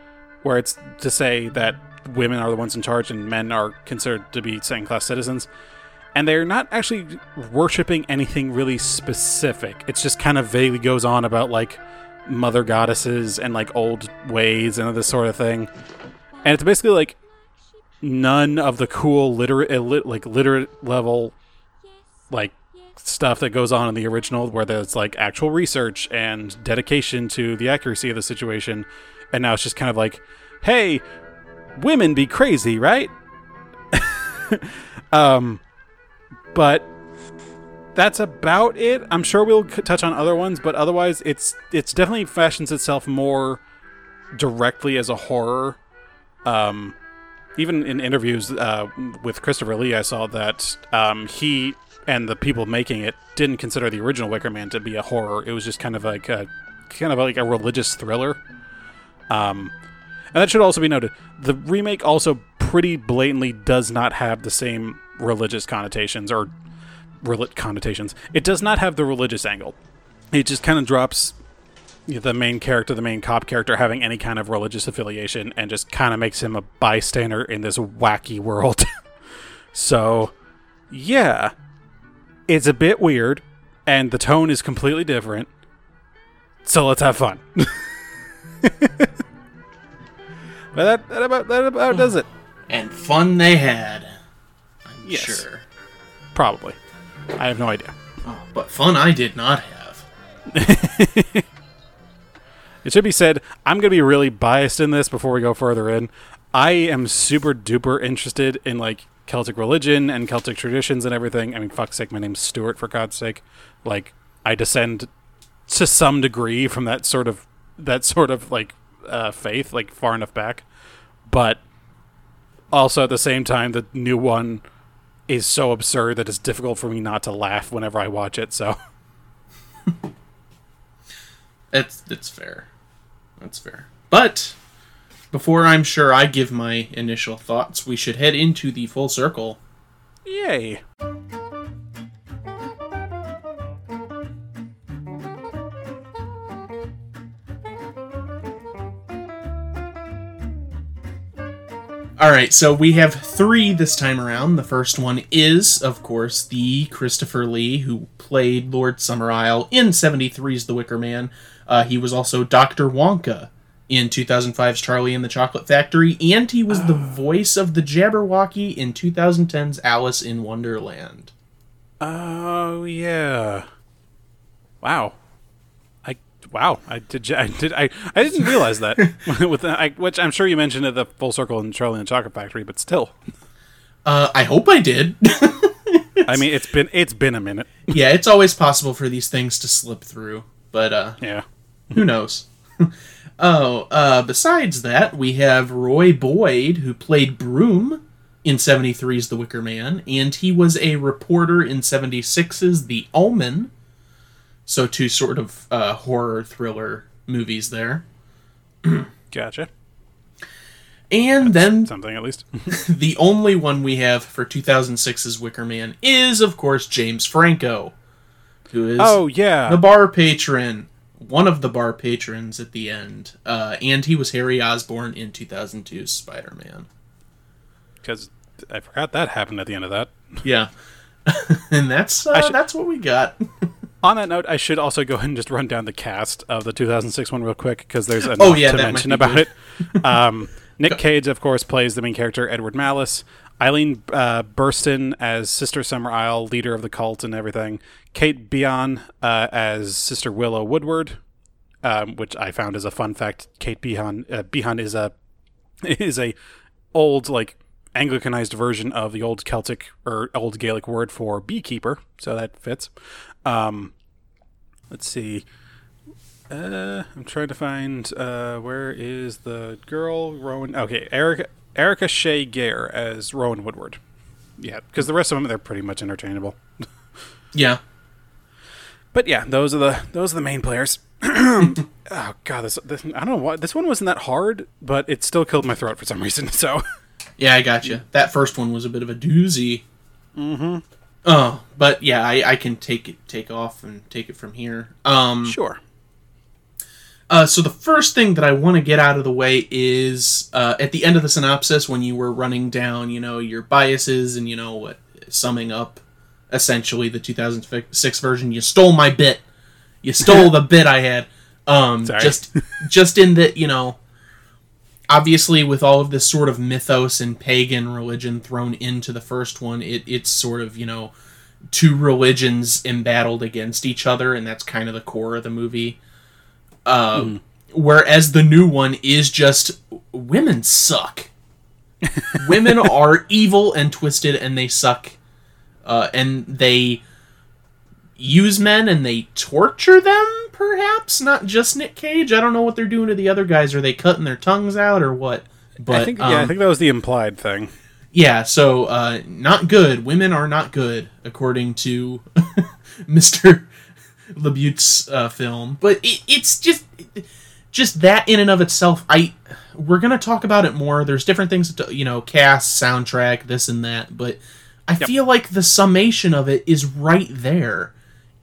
where it's to say that women are the ones in charge and men are considered to be second class citizens. And they're not actually worshiping anything really specific. It's just kind of vaguely goes on about like mother goddesses and like old ways and this sort of thing. And it's basically like none of the cool literate, like literate level, like stuff that goes on in the original, where there's like actual research and dedication to the accuracy of the situation. And now it's just kind of like, hey, women be crazy, right? um, but that's about it. I'm sure we'll touch on other ones, but otherwise, it's it's definitely fashions itself more directly as a horror. Um, even in interviews uh, with Christopher Lee, I saw that um, he and the people making it didn't consider the original Wicker Man to be a horror. It was just kind of like a kind of like a religious thriller. Um, and that should also be noted. The remake also pretty blatantly does not have the same religious connotations or connotations. It does not have the religious angle. It just kind of drops the main character, the main cop character, having any kind of religious affiliation, and just kind of makes him a bystander in this wacky world. so, yeah, it's a bit weird, and the tone is completely different. So let's have fun. but that, that about that about does it. And fun they had. I'm Yes. sure. Probably. I have no idea. Oh, but fun I did not have. It should be said, I'm going to be really biased in this before we go further in. I am super duper interested in like Celtic religion and Celtic traditions and everything. I mean, fuck's sake, my name's Stuart, for God's sake. Like, I descend to some degree from that sort of that sort of like uh, faith, like far enough back. But also at the same time, the new one is so absurd that it's difficult for me not to laugh whenever I watch it. So. It's it's fair. That's fair. But before I'm sure I give my initial thoughts, we should head into the full circle. Yay. All right, so we have three this time around. The first one is, of course, the Christopher Lee who played Lord Summerisle in 73's The Wicker Man. Uh, he was also Dr. Wonka in 2005's Charlie and the Chocolate Factory, and he was the voice of the Jabberwocky in 2010's Alice in Wonderland. Oh yeah. Wow. I wow. I did. I did. I, I didn't realize that. With the, I, which I'm sure you mentioned at the full circle in Charlie and the Chocolate Factory, but still. Uh, I hope I did. I mean, it's been it's been a minute. yeah, it's always possible for these things to slip through, but uh, Yeah. Who knows? oh, uh, besides that, we have Roy Boyd, who played Broom in 73's The Wicker Man, and he was a reporter in 76's The Omen. So, two sort of uh, horror thriller movies there. Gotcha. And then Something at least. the only one we have for 2006's Wicker Man is, of course, James Franco, who is oh yeah. the bar patron, one of the bar patrons at the end, uh, and he was Harry Osborn in 2002's Spider-Man. Because I forgot that happened at the end of that. Yeah, and that's uh, should- that's what we got. On that note, I should also go ahead and just run down the cast of the 2006 one real quick because there's enough Oh, yeah, to mention about good. it. Um, Nick Cage, of course, plays the main character Edward Malus. Eileen uh, Burstyn as Sister Summerisle, leader of the cult and everything. Kate Beahan uh, as Sister Willow Woodward, um, which I found as a fun fact. Kate Beahan uh, Beahan is a is a old like Anglicanized version of the old Celtic or old Gaelic word for beekeeper, so that fits. Um, let's see. Uh, I'm trying to find uh, where is the girl Rowan? Okay, Erika Erika Shaye Gair as Rowan Woodward. Yeah, because the rest of them they're pretty much interchangeable. Yeah, But yeah, those are the those are the main players. Oh god, this, this I don't know why this one wasn't that hard, but it still killed my throat for some reason. So yeah, I got you. That first one was a bit of a doozy. Mm-hmm. Oh, but yeah, I, I can take it take off and take it from here. Um, sure. Uh, so the first thing that I want to get out of the way is uh, at the end of the synopsis when you were running down, you know, your biases and you know what, summing up essentially the 2006 version. You stole my bit. You stole the bit I had. Um, Sorry. just, just in that you know, obviously with all of this sort of mythos and pagan religion thrown into the first one, it it's sort of you know two religions embattled against each other, and that's kind of the core of the movie. Um, Whereas the new one is just women suck. women are evil and twisted, and they suck. Uh, and they use men and they torture them. Perhaps not just Nick Cage. I don't know what they're doing to the other guys. Are they cutting their tongues out or what? But I think yeah, I um, think that was the implied thing. yeah, so uh, not good. Women are not good, according to Mister LaBute's uh, film. But it, it's just just that in and of itself. I we're gonna talk about it more. There's different things, to, you know, cast, soundtrack, this and that. But I Yep. feel like the summation of it is right there.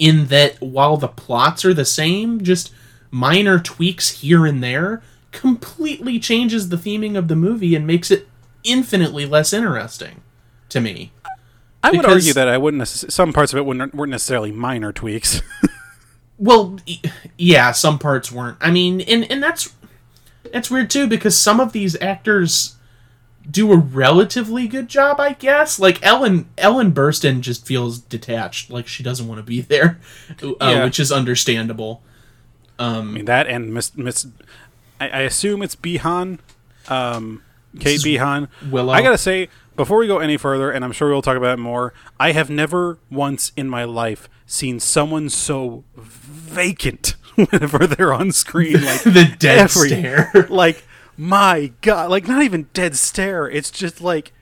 In that, while the plots are the same, just minor tweaks here and there completely changes the theming of the movie and makes it infinitely less interesting to me. I would argue that I wouldn't. Necess- some parts of it wouldn't, weren't necessarily minor tweaks. Well, yeah, some parts weren't. I mean, and and that's that's weird too because some of these actors do a relatively good job, I guess. Like Ellen Ellen Burstyn just feels detached, like she doesn't want to be there, uh, Yeah. which is understandable. I mean that and Miss Miss. I, I assume it's Beahan, um, Kate Beahan. Willow. I gotta say before we go any further, and I'm sure we'll talk about it more. I have never once in my life seen someone so vacant whenever they're on screen. Like The dead stare. Like my god, like not even dead stare. It's just like.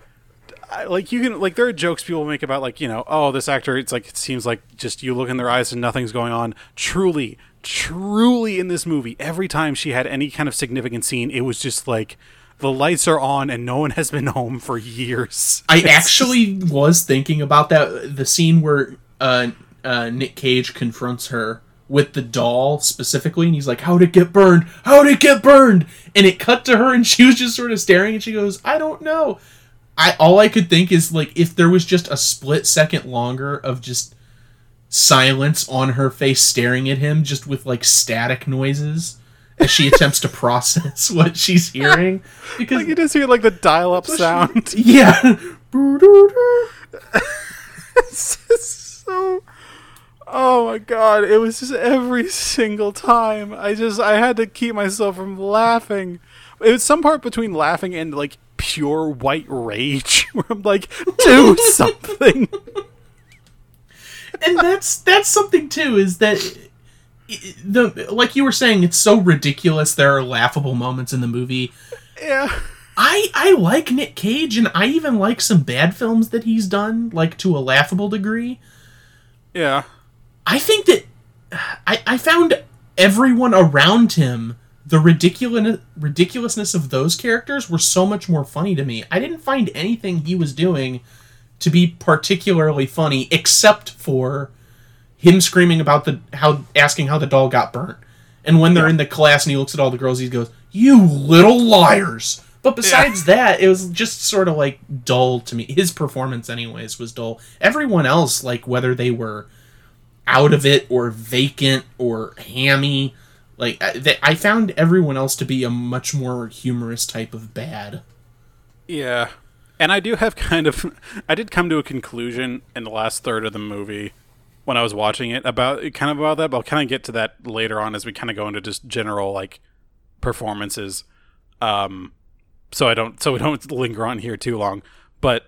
Like you can like there are jokes people make about like you know oh this actor it's like it seems like just you look in their eyes and nothing's going on truly truly in this movie every time she had any kind of significant scene it was just like the lights are on and no one has been home for years I actually was thinking about that the scene where uh, uh, Nick Cage confronts her with the doll specifically, and he's like, "How'd it get burned? How'd it get burned?" And it cut to her, and she was just sort of staring, and she goes, "I don't know." I all I could think is like if there was just a split second longer of just silence on her face staring at him, just with like static noises as she attempts to process what she's hearing, because like you just hear like the dial-up sound yeah. it's just so oh my god it was just every single time. I just i had to keep myself from laughing. It was some part between laughing and like pure white rage where i'm like do something. And that's that's something too is that the like you were saying it's so ridiculous there are laughable moments in the movie. Yeah. I i like nick cage and i even like some bad films that he's done like to a laughable degree. Yeah i think that i i found everyone around him the ridiculous ridiculousness of those characters were so much more funny to me. I didn't find anything he was doing to be particularly funny except for him screaming about the how asking how the doll got burnt. And when they're in the class and he looks at all the girls he goes you little liars. But besides that it was just sort of like dull to me. His performance anyways was dull. Everyone else like whether they were out of it or vacant or hammy like I, found everyone else to be a much more humorous type of bad Yeah. And I do have kind of I did come to a conclusion in the last third of the movie when I was watching it about kind of about that, but I'll kind of get to that later on as we kind of go into just general like performances. Um so I don't so we don't linger on here too long. But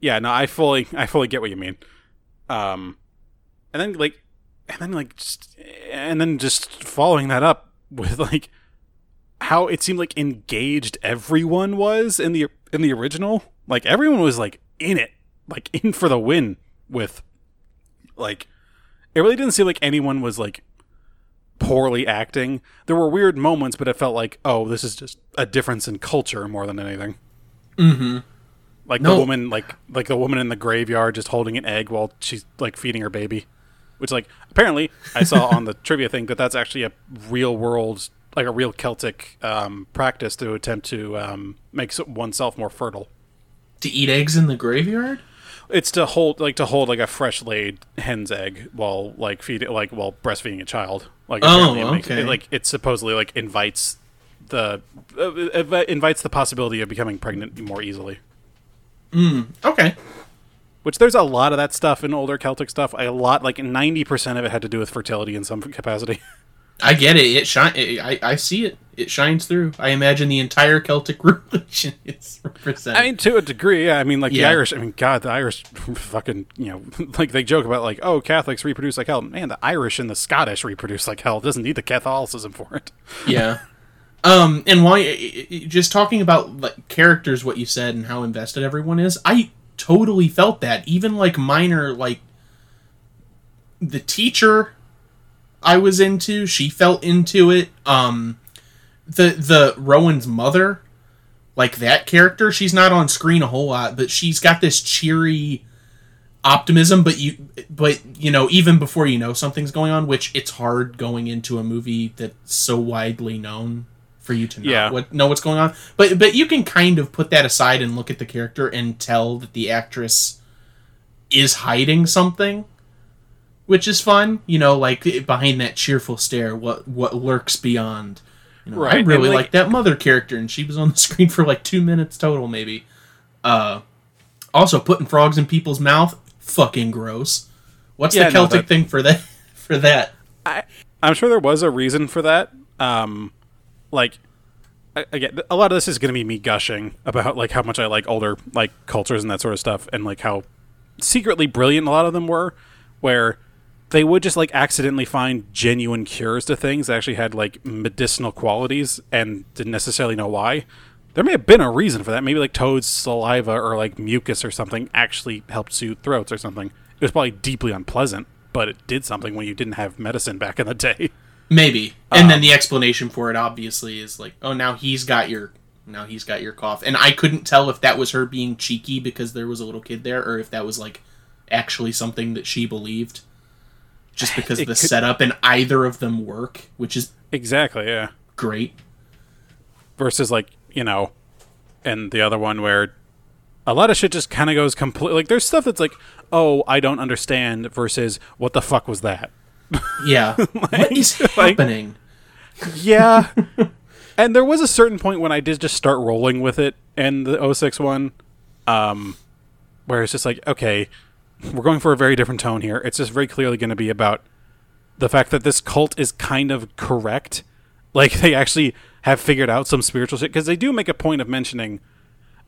yeah, no, I fully I fully get what you mean. Um and then like and then like just and then just following that up with like how it seemed like engaged everyone was in the in the original. Like everyone was like in it, like in for the win with like it really didn't seem like anyone was like poorly acting. There were weird moments, but it felt like, oh, this is just a difference in culture more than anything. mm-hmm Like No. the woman like like the woman in the graveyard just holding an egg while she's like feeding her baby. Which like apparently I saw on the trivia thing that that's actually a real world like a real Celtic um, practice to attempt to um, make oneself more fertile. to eat eggs in the graveyard It's to hold like to hold like a fresh laid hen's egg while like feeding like while breastfeeding a child. Like Oh, it makes- okay. it, like it supposedly like invites the uh, uh, invites the possibility of becoming pregnant more easily. Mm, okay Which there's a lot of that stuff in older Celtic stuff. A lot, like ninety percent of it had to do with fertility in some capacity. I get it. It shine. I I see it. It shines through. I imagine the entire Celtic religion is represented. I mean, to a degree, yeah. I mean, like the Irish. I mean, God, the Irish, fucking, you know, like they joke about like, oh, Catholics reproduce like hell. Man, the Irish and the Scottish reproduce like hell. It doesn't need the Catholicism for it. yeah. Um, and why? just talking about like characters, what you said and how invested everyone is, I totally felt that. Even like minor, like the teacher, I was into. She felt into it. Um, the the Rowan's mother, like that character, she's not on screen a whole lot, but she's got this cheery optimism. But you, but you know, even before you know something's going on, which it's hard going into a movie that's so widely known for you to know Yeah. what know what's going on. But but you can kind of put that aside and look at the character and tell that the actress is hiding something, which is fun. You know, like behind that cheerful stare, what what lurks beyond. You know, I really like, like- that mother character, and she was on the screen for like two minutes total, maybe. Uh, also putting frogs in people's mouth, fucking gross. What's Yeah, the no, Celtic that- thing for that? For that, I, I'm sure there was a reason for that. Um, like, again, a lot of this is going to be me gushing about like how much I like older like cultures and that sort of stuff, and like how secretly brilliant a lot of them were, where they would just like accidentally find genuine cures to things that actually had like medicinal qualities and didn't necessarily know why. There may have been a reason for that. Maybe like toad's saliva or like mucus or something actually helped soothe throats or something. It was probably deeply unpleasant, but it did something when you didn't have medicine back in the day. maybe. And Um, then the explanation for it obviously is like, oh, now he's got your now he's got your cough. And I couldn't tell if that was her being cheeky because there was a little kid there, or if that was like actually something that she believed. Just because the could- setup and either of them work, which is Exactly, yeah. great. versus like you know and the other one where a lot of shit just kind of goes completely like there's stuff that's like oh i don't understand versus what the fuck was that Yeah. what is like- happening? yeah and there was a certain point when i did just start rolling with it and the 06 one um where it's just like okay we're going for a very different tone here it's just very clearly going to be about the fact that this cult is kind of correct like they actually have figured out some spiritual shit because they do make a point of mentioning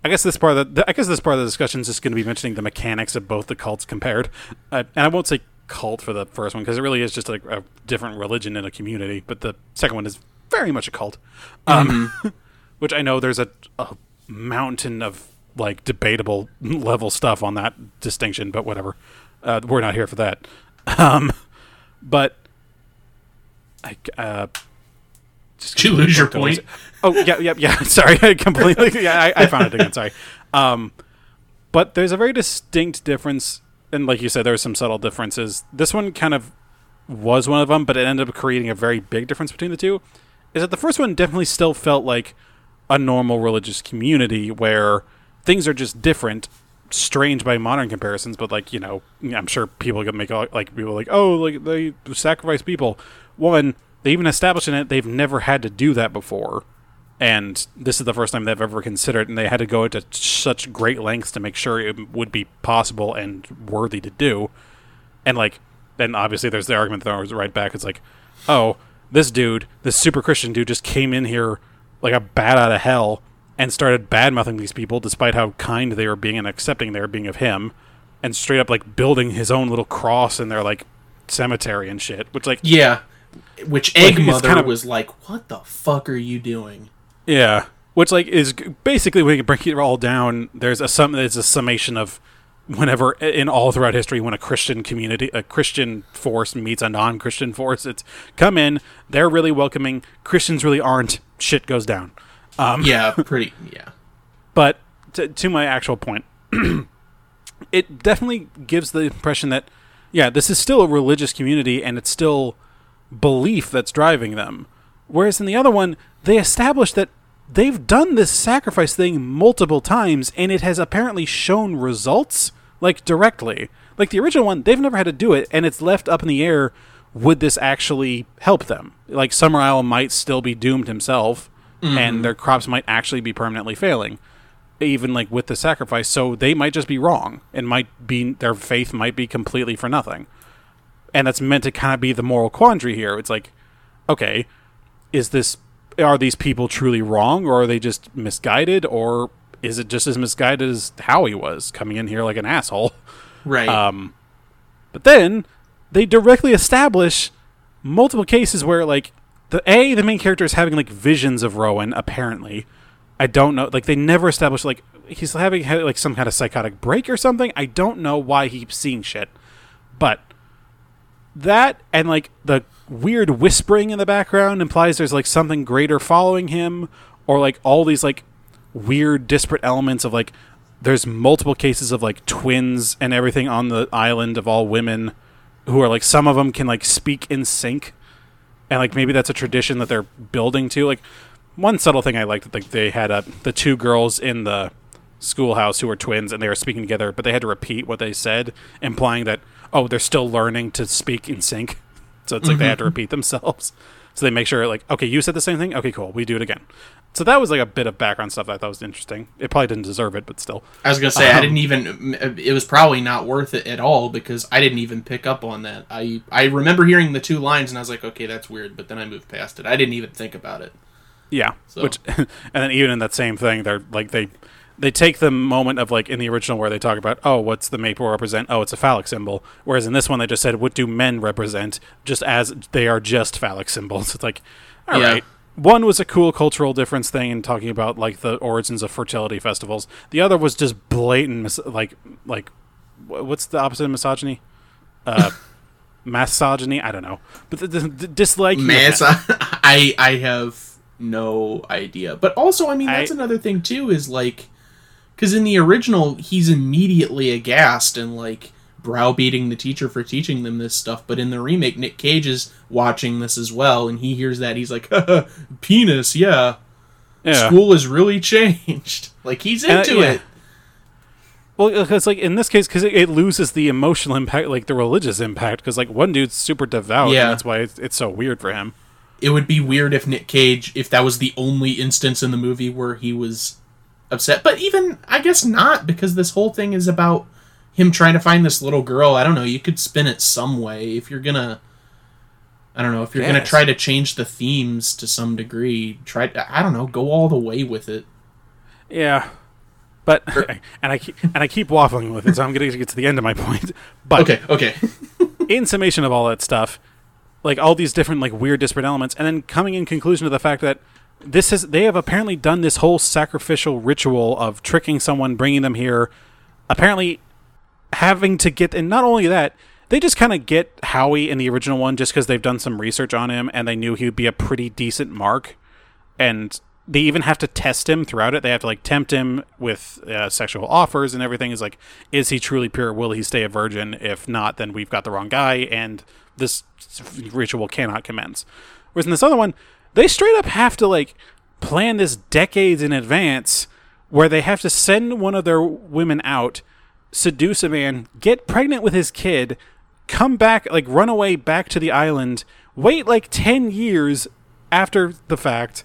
I guess this part of the, I guess this part of the discussion is just going to be mentioning the mechanics of both the cults compared, uh, and I won't say cult for the first one because it really is just like a different religion in a community. But the second one is very much a cult, um, which I know there's a, a mountain of like debatable level stuff on that distinction, but whatever. Uh, we're not here for that. Um, but I uh, just Did you lose your point? Oh yeah, yeah, yeah. Sorry, I completely. Yeah, I, I found it again. Sorry. Um, but there's a very distinct difference, and like you said, there are some subtle differences. This one kind of was one of them, but it ended up creating a very big difference between the two. Is that the first one definitely still felt like a normal religious community where things are just different, strange by modern comparisons, but like you know, I'm sure people can make a- like people like oh like they sacrifice people. One, they even established in it they've never had to do that before, and this is the first time they've ever considered, and they had to go to such great lengths to make sure it would be possible and worthy to do. And like, then obviously there's the argument that was right back. It's like, oh, this dude, this super Christian dude, just came in here like a bat out of hell and started bad mouthing these people, despite how kind they were being and accepting they were being of him, and straight up like building his own little cross in their like cemetery and shit. Which like, Yeah. Which Like, Egg it's Mother kind of- was like, what the fuck are you doing? Yeah, which like is basically when you break it all down. There's a sum. There's a summation of whenever in all throughout history when a Christian community, a Christian force meets a non-Christian force, it's come in. They're really welcoming. Christians really aren't. Shit goes down. Um, Yeah, pretty. Yeah. But to, to my actual point, it definitely gives the impression that, yeah, this is still a religious community and it's still belief that's driving them. Whereas in the other one, they established that they've done this sacrifice thing multiple times and it has apparently shown results, like directly. Like the original one, they've never had to do it and it's left up in the air. Would this actually help them? Like Summerisle might still be doomed himself and mm-hmm. their crops might actually be permanently failing even like with the sacrifice so they might just be wrong and might be their faith might be completely for nothing and that's meant to kind of be the moral quandary here it's like okay is this are these people truly wrong or are they just misguided or is it just as misguided as howie was coming in here like an asshole Right. um, but then they directly establish multiple cases where like the a the main character is having like visions of Rowan. Apparently, I don't know. Like they never established like he's having like some kind of psychotic break or something. I don't know why he keeps seeing shit, but that and like the weird whispering in the background implies there's like something greater following him, or like all these like weird disparate elements of like there's multiple cases of like twins and everything on the island of all women who are like some of them can like speak in sync. And like maybe that's a tradition that they're building to. Like one subtle thing i liked that like they had uh, the two girls in the schoolhouse who were twins and they were speaking together but they had to repeat what they said implying that oh they're still learning to speak in sync so it's like they had to repeat themselves so they make sure like okay you said the same thing okay cool we do it again so that was like a bit of background stuff that i thought was interesting it probably didn't deserve it but still I was gonna say I Um, didn't even. It was probably not worth it at all because I didn't even pick up on that. I I remember hearing the two lines and I was like, okay, that's weird. But then I moved past it. I didn't even think about it. Yeah, So- which and then even in that same thing, they're like they they take the moment of like in the original where they talk about oh what's the maypole represent oh it's a phallic symbol whereas in this one they just said what do men represent just as they are just phallic symbols it's like all right. Yeah. one was a cool cultural difference thing and talking about like the origins of fertility festivals the other was just blatant mis- like like what's the opposite of misogyny uh misogyny i don't know but the, the, the dislike Mass, I I have no idea. But also, I mean, that's I- another thing too. Is like, because in the original, he's immediately aghast and like browbeating the teacher for teaching them this stuff. But in the remake, Nick Cage is watching this as well, and he hears that he's like, "Penis, yeah." yeah. School has really changed. Like he's Uh, into yeah. it. Well, because like in this case, because it, it loses the emotional impact, like the religious impact, because like one dude's super devout, Yeah. and that's why it's, it's so weird for him. It would be weird if Nick Cage, if that was the only instance in the movie where he was upset. But even, I guess not, because this whole thing is about him trying to find this little girl. I don't know. You could spin it some way if you're gonna. I don't know if you're gonna try to change the themes to some degree. Try, to, I don't know, go all the way with it. Yeah, but and I keep, and I keep waffling with it, so I'm gonna get to the end of my point. But Okay, okay. in summation of all that stuff, like all these different like weird disparate elements, and then coming in conclusion to the fact that this is they have apparently done this whole sacrificial ritual of tricking someone, bringing them here, apparently having to get, and not only that, they just kind of get Howie in the original one just because they've done some research on him and they knew he would be a pretty decent mark, and they even have to test him throughout it. They have to like tempt him with uh, sexual offers and everything. Is like, is he truly pure? Will he stay a virgin? If not, then we've got the wrong guy, and this ritual cannot commence. Whereas in this other one, they straight up have to like plan this decades in advance, where they have to send one of their women out, seduce a man, get pregnant with his kid, come back, like run away back to the island, wait like 10 years after the fact,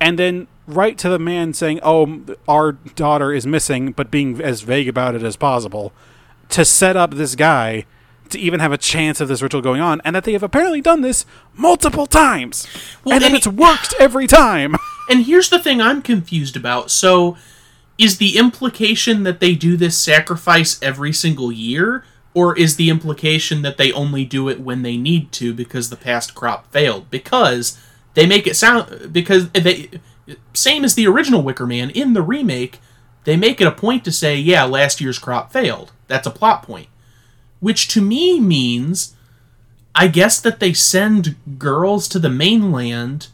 and then write to the man saying, "Oh, our daughter is missing," but being as vague about it as possible, to set up this guy to even have a chance of this ritual going on, and that they have apparently done this multiple times, Well, and that and it's worked every time. And here's the thing I'm confused about. So, is the implication that they do this sacrifice every single year? Or is the implication that they only do it when they need to because the past crop failed? Because they make it sound. Because they. Same as the original Wicker Man, in the remake, they make it a point to say, yeah, last year's crop failed. That's a plot point. Which to me means. I guess that they send girls to the mainland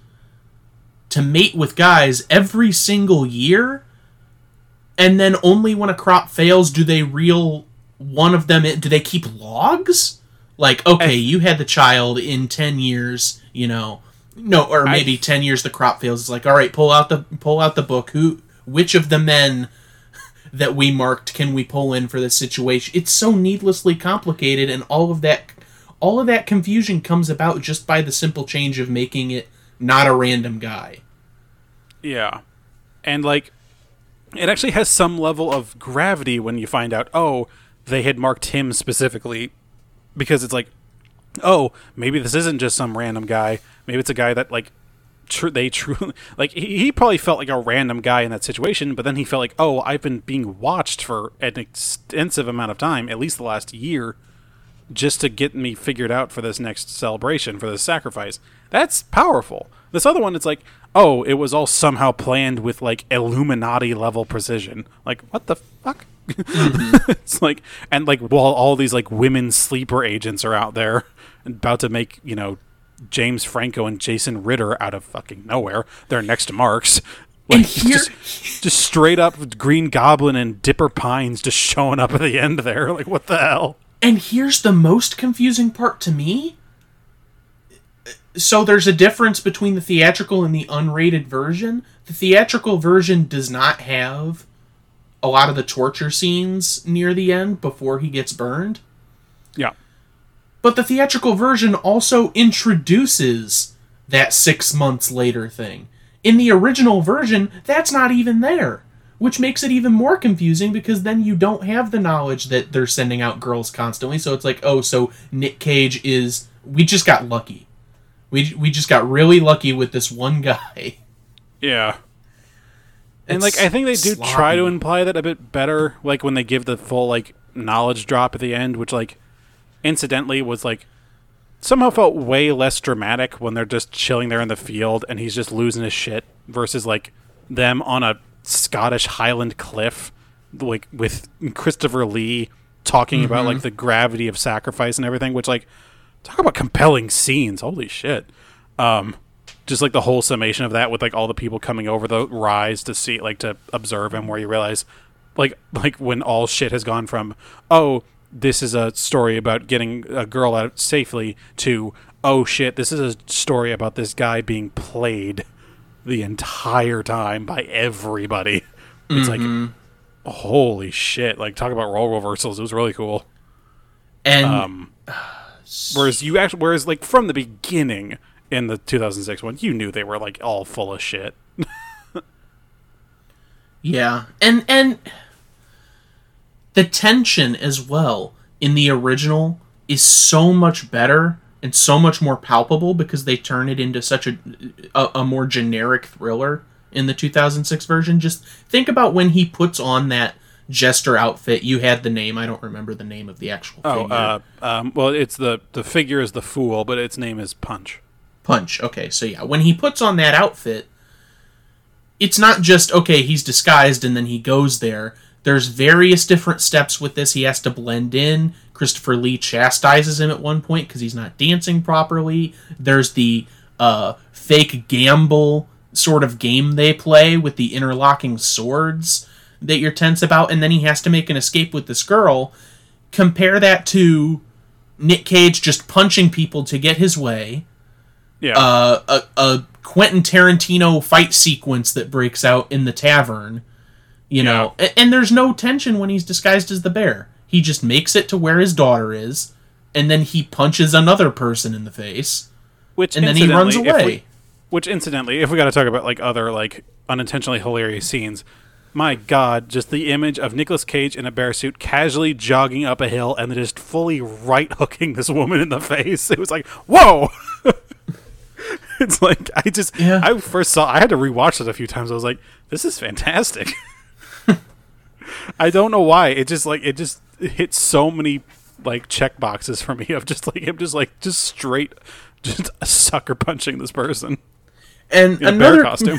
to mate with guys every single year and then only when a crop fails do they reel one of them in do they keep logs like okay you had the child in 10 years you know no or I- maybe 10 years the crop fails it's like all right pull out the pull out the book who which of the men that we marked can we pull in for this situation it's so needlessly complicated and all of that all of that confusion comes about just by the simple change of making it not a random guy Yeah. And like it actually has some level of gravity when you find out, oh, they had marked him specifically because it's like, oh, maybe this isn't just some random guy. Maybe it's a guy that like tr- they truly like he, he probably felt like a random guy in that situation, but then he felt like, oh, I've been being watched for an extensive amount of time, at least the last year. just to get me figured out for this next celebration for this sacrifice. That's powerful. This other one, it's like, oh, it was all somehow planned with like Illuminati level precision. Like, what the fuck? Mm-hmm. it's like, and like, while all these like women sleeper agents are out there about to make, you know, James Franco and Jason Ritter out of fucking nowhere. They're next to Marks. Like, And here- just, just straight up Green Goblin and Dipper Pines just showing up at the end there. Like, what the hell? And here's the most confusing part to me. So there's a difference between the theatrical and the unrated version. The theatrical version does not have a lot of the torture scenes near the end before he gets burned. But the theatrical version also introduces that six months later thing. In the original version, that's not even there, which makes it even more confusing because then you don't have the knowledge that they're sending out girls constantly. So it's like, oh, so Nick Cage is. We just got lucky. We, we just got really lucky with this one guy. Yeah. And like I think they do try to imply that a bit better, like when they give the full like knowledge drop at the end, which like incidentally was like somehow felt way less dramatic when they're just chilling there in the field and he's just losing his shit versus like them on a Scottish Highland cliff, like with Christopher Lee talking about like the gravity of sacrifice and everything, which like talk about compelling scenes. Holy shit. Um just like the whole summation of that with like all the people coming over the rise to see like to observe him where you realize like like when all shit has gone from oh this is a story about getting a girl out safely to oh shit this is a story about this guy being played the entire time by everybody. It's like holy shit. Like talk about role reversals. It was really cool. And um whereas you actually whereas like from the beginning in the 2006 one you knew they were like all full of shit. Yeah, and and the tension as well in the original is so much better and so much more palpable because they turn it into such a a, a more generic thriller in the 2006 version. Just think about when he puts on that jester outfit. You had the name. I don't remember the name of the actual oh figure. uh um well it's the the figure is the fool but its name is punch Punch. Okay, so yeah, when he puts on that outfit, it's not just okay, he's disguised and then he goes there. There's various different steps with this. He has to blend in. Christopher Lee chastises him at one point because he's not dancing properly. There's the uh, fake gamble sort of game they play with the interlocking swords that you're tense about, and then he has to make an escape with this girl. Compare that to Nick Cage just punching people to get his way yeah uh, a, a Quentin Tarantino fight sequence that breaks out in the tavern, you know, A- and, there's no tension when he's disguised as the bear. He just makes it to where his daughter is, and then he punches another person in the face, which and then he runs away. we- which incidentally if we got to talk about like other like unintentionally hilarious scenes my god just the image of Nicolas Cage in a bear suit casually jogging up a hill and then just fully right hooking this woman in the face it was like whoa it's like i just Yeah. i first saw i had to rewatch it a few times i was like this is fantastic i don't know why it just like it just hit so many like check boxes for me of just like him just like just straight just sucker punching this person And another bear costume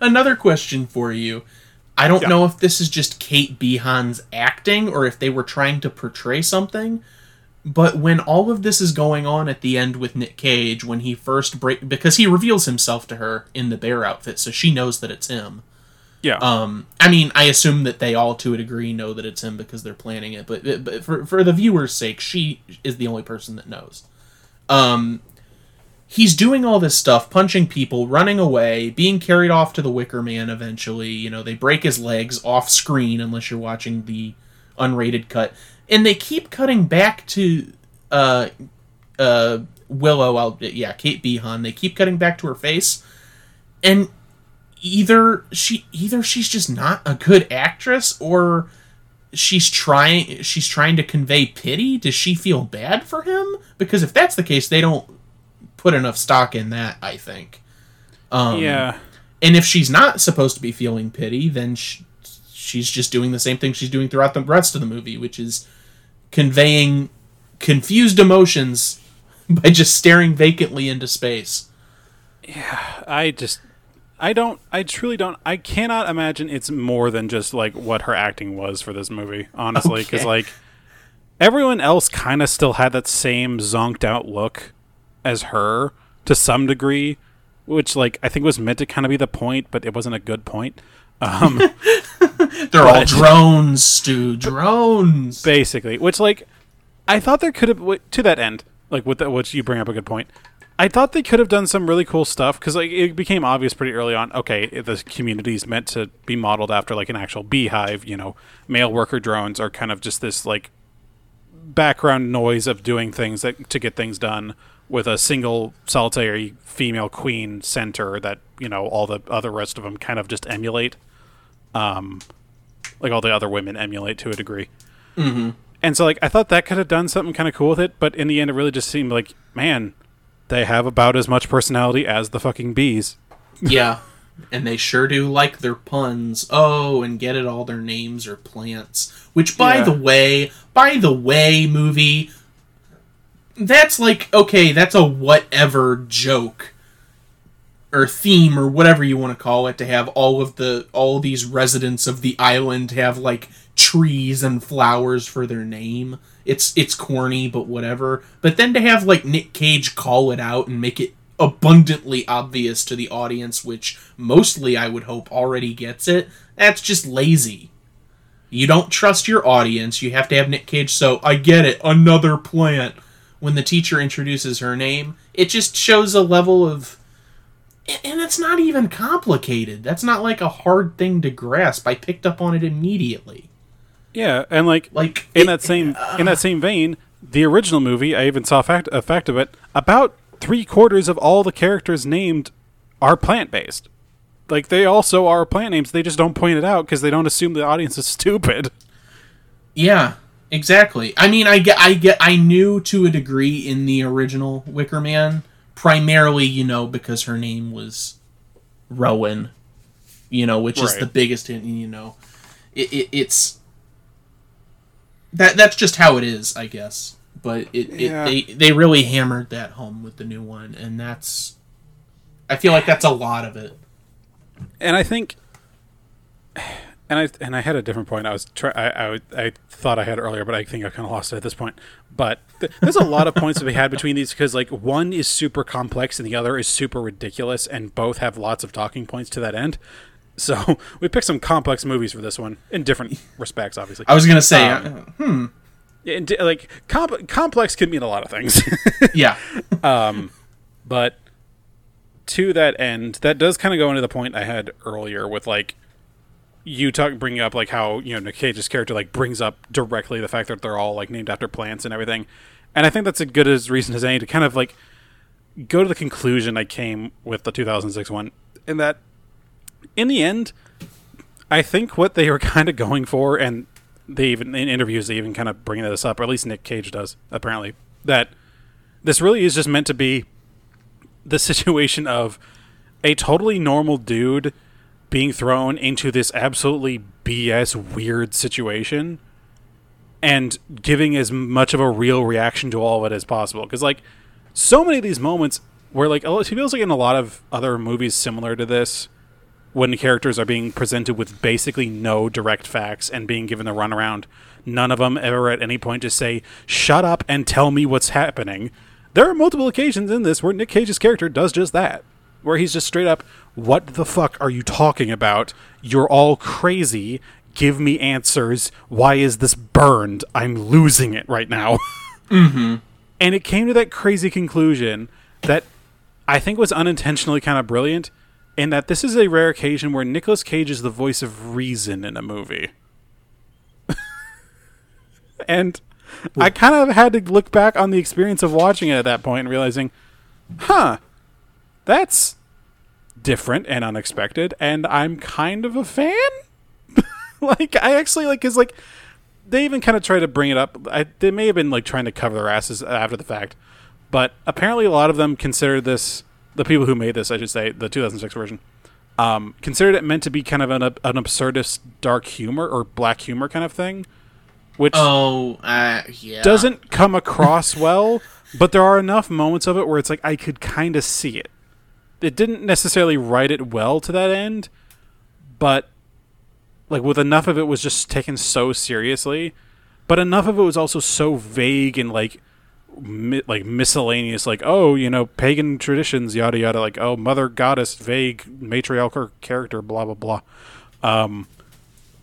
another question for you. I don't Yeah. know if this is just Kate Beahan's acting or if they were trying to portray something. But when all of this is going on at the end with Nick Cage, when he first break because he reveals himself to her in the bear outfit, so she knows that it's him. Yeah Um, I mean, I assume that they all, to a degree, know that it's him because they're planning it. But, but for for the viewer's sake, she is the only person that knows. Um, he's doing all this stuff, punching people, running away, being carried off to the Wicker Man. Eventually, you know, they break his legs off screen unless you're watching the unrated cut, and they keep cutting back to uh uh Willow. I'll, yeah, Kate Beahan. They keep cutting back to her face, and either she either she's just not a good actress or she's trying she's trying to convey pity. Does she feel bad for him? Because if that's the case they don't put enough stock in that i think. Um, yeah. and if she's not supposed to be feeling pity then sh she's just doing the same thing she's doing throughout the rest of the movie which is conveying confused emotions by just staring vacantly into space. Yeah, I just I don't I truly don't I cannot imagine it's more than just like what her acting was for this movie, honestly, cuz Okay. like everyone else kind of still had that same zonked out look as her to some degree, which like I think was meant to kind of be the point, but it wasn't a good point. Um They're all drones, Stu. Drones. basically which like i thought there could have to that end like with that which you bring up a good point i thought they could have done some really cool stuff because like it became obvious pretty early on okay the community is meant to be modeled after like an actual beehive you know? Male worker drones are kind of just this like background noise of doing things that to get things done with a single solitary female queen center that you know all the other rest of them kind of just emulate um like all the other women emulate to a degree. And so, like, I thought that could have done something kind of cool with it, but in the end, it really just seemed like, man, they have about as much personality as the fucking bees. yeah. And they sure do like their puns. Oh, and get it all their names are plants. Which by Yeah. the way, by the way, movie that's like okay, that's a whatever joke or theme or whatever you want to call it to have all of the all these residents of the island have like trees and flowers for their name. It's it's corny but whatever. But then to have like Nick Cage call it out and make it abundantly obvious to the audience which mostly I would hope already gets it, that's just lazy. You don't trust your audience. You have to have Nick Cage so I get it, another plant. When the teacher introduces her name, it just shows a level of and- it's not even complicated. That's not like a hard thing to grasp. I picked up on it immediately. Yeah, and like Like in it- that same in that same vein, the original movie, I even saw a fact a fact of it. About three quarters of all the characters named are plant based. Like they also are plant names. They just don't point it out because they don't assume the audience is stupid. Yeah, exactly. I mean, I get, I get, I knew to a degree in the original Wicker Man, primarily, you know, because her name was Rowan, you know, which is the biggest hint. You know, it, it, it's that that's just how it is, I guess. But it, Yeah. it they they really hammered that home with the new one, and that's. I feel like that's a lot of it. and I think, and I and I had a different point. I was try, I, I I thought I had earlier, but I think I kind of lost it at this point. But th- there's a lot of points to be had between these because like one is super complex and the other is super ridiculous, and both have lots of talking points to that end. So we picked some complex movies for this one in different respects, obviously. I was gonna say, Um, uh, And, like comp- complex can mean a lot of things. yeah, Um, But to that end, that does kind of go into the point I had earlier with like you talk bringing up like how you know Nick Cage's character like brings up directly the fact that they're all like named after plants and everything, and I think that's a good as reason as any to kind of like go to the conclusion I came with the 2006 one, in that in the end, I think what they were kind of going for, and they even in interviews they even kind of bring this up, or at least Nick Cage does apparently, that this really is just meant to be the situation of a totally normal dude being thrown into this absolutely BS weird situation and giving as much of a real reaction to all of it as possible. Because, like, so many of these moments where, like, it feels like in a lot of other movies similar to this, when characters are being presented with basically no direct facts and being given the runaround, none of them ever at any point just say, shut up and tell me what's happening. There are multiple occasions in this where Nick Cage's character does just that. Where he's just straight up, what the fuck are you talking about? You're all crazy. Give me answers. Why is this burned? I'm losing it right now. Mm-hmm. And it came to that crazy conclusion that I think was unintentionally kind of brilliant in that this is a rare occasion where Nicolas Cage is the voice of reason in a movie. and I kind of had to look back on the experience of watching it at that point and realizing, huh, that's different and unexpected, and I'm kind of a fan. like, I actually like, cause like, they even kind of try to bring it up. I, they may have been like trying to cover their asses after the fact, but apparently a lot of them consider this the people who made this, I should say, the 2006 version, um, considered it meant to be kind of an, an absurdist dark humor or black humor kind of thing. which Oh, uh, yeah. doesn't come across well, but there are enough moments of it where it's like I could kind of see it. It didn't necessarily write it well to that end, but like with enough of it was just taken so seriously, but enough of it was also so vague and like mi- like miscellaneous like oh, you know, pagan traditions yada yada like oh, mother goddess vague matriarchal character blah blah blah. Um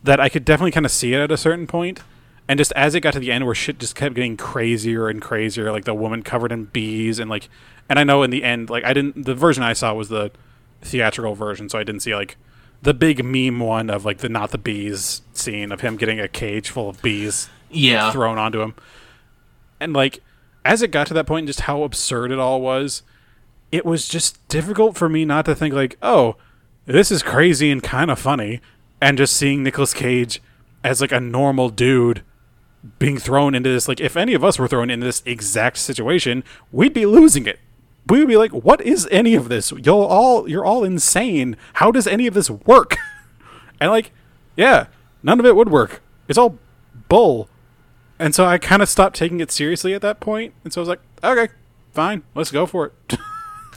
that I could definitely kind of see it at a certain. And just as it got to the end where shit just kept getting crazier and crazier, like the woman covered in bees and like and I know in the end, like I didn't the version I saw was the theatrical version, so I didn't see like the big meme one of like the not the bees scene of him getting a cage full of bees Yeah. thrown onto him. And like as it got to that point and just how absurd it all was, it was just difficult for me not to think like, "Oh, this is crazy and kind of funny." And just seeing Nicolas Cage as like a normal dude being thrown into this like if any of us were thrown into this exact situation, we'd be losing it. We would be like, "What is any of this? You're all you're all insane. How does any of this work?" and like, yeah, none of it would work. It's all bull. And so I kind of stopped taking it seriously at that point. And so I was like, okay, fine, let's go for it.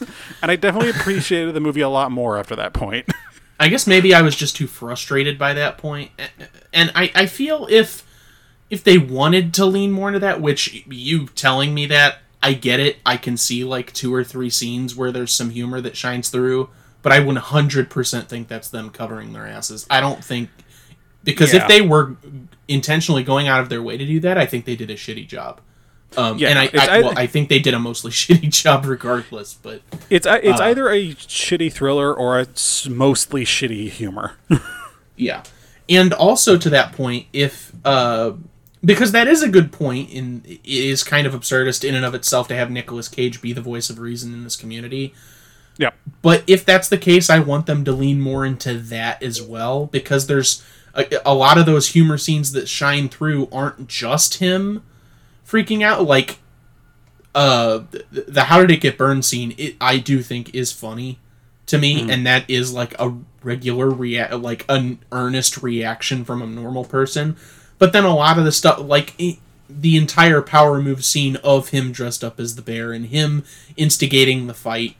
and I definitely appreciated the movie a lot more after that point. I guess maybe I was just too frustrated by that point, and I, I feel if if they wanted to lean more into that, which you telling me that I get it, I can see like two or three scenes where there's some humor that shines through, but I 100% think that's them covering their asses. I don't think because Yeah. if they were intentionally going out of their way to do that, I think they did a shitty job. Um, Yeah, and I, it's I, well, I think they did a mostly shitty job regardless. But It's it's Uh. either a shitty thriller or a s- mostly shitty humor. Yeah. And also to that point, if uh because that is a good point and it is kind of absurdist in and of itself to have Nicolas Cage be the voice of reason in this community. Yeah, But if that's the case, I want them to lean more into that as well because there's a, a lot of those humor scenes that shine through aren't just him freaking out. Like uh the, the how did it get burned scene it I do think is funny to me and that is like a regular react like an earnest reaction from a normal person. But then a lot of the stuff like i the entire power move scene of him dressed up as the bear and him instigating the fight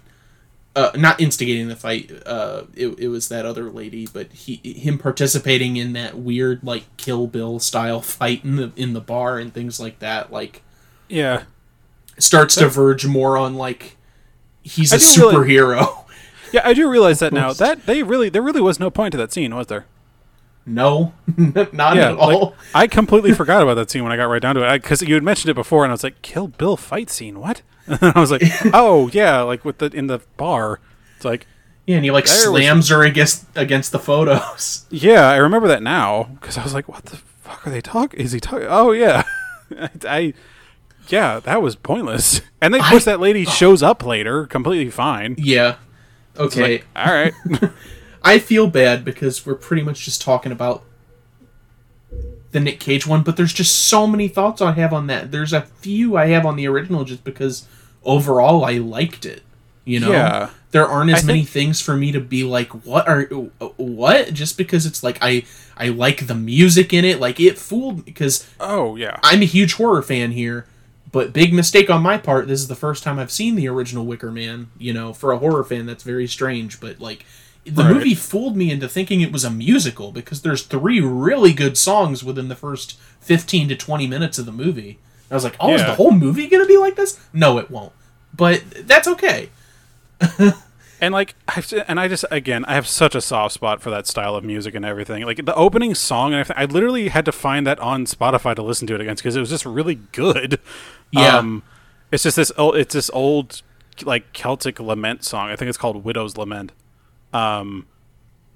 uh, not instigating the fight uh, it, it was that other lady but he him participating in that weird like kill bill style fight in the in the bar and things like that like Yeah. starts to verge more on like he's I a really- superhero Yeah, I do realize that now. That they really there really was no point to that scene, was there? no not Yeah, at all like, I completely forgot about that scene when I got right down to it because you had mentioned it before, and I was like, "Kill Bill fight scene, what?" And I was like, "Oh yeah, like with the in the bar." It's like, yeah and he like was- slams her against against the photos yeah, I remember that now because I was like, "What the fuck are they talking? Is he talking?" Oh yeah, I, I- yeah, that was pointless. And then of course I- that lady oh. shows up later, completely fine. yeah okay like, all right, I feel bad because we're pretty much just talking about the Nick Cage one, but there's just so many thoughts I have on that. There's a few I have on the original just because overall I liked it. You know, Yeah. there aren't as I many think- things for me to be like, what are what? Just because it's like I I like the music in it, like it fooled me because oh yeah, I'm a huge horror fan here, but big mistake on my part. This is the first time I've seen the original Wicker Man. You know, for a horror fan, that's very strange. But like, the Right. movie fooled me into thinking it was a musical because there's three really good songs within the first fifteen to twenty minutes of the movie. I was like, oh, is the whole movie gonna be like this? No, it won't. But that's okay. And like, I've, and I just again, I have such a soft spot for that style of music and everything. Like the opening song and everything, I literally had to find that on Spotify to listen to it against because it was just really good. Yeah. Um, it's just this. old It's this old like Celtic lament song. I think it's called "Widow's Lament." Um,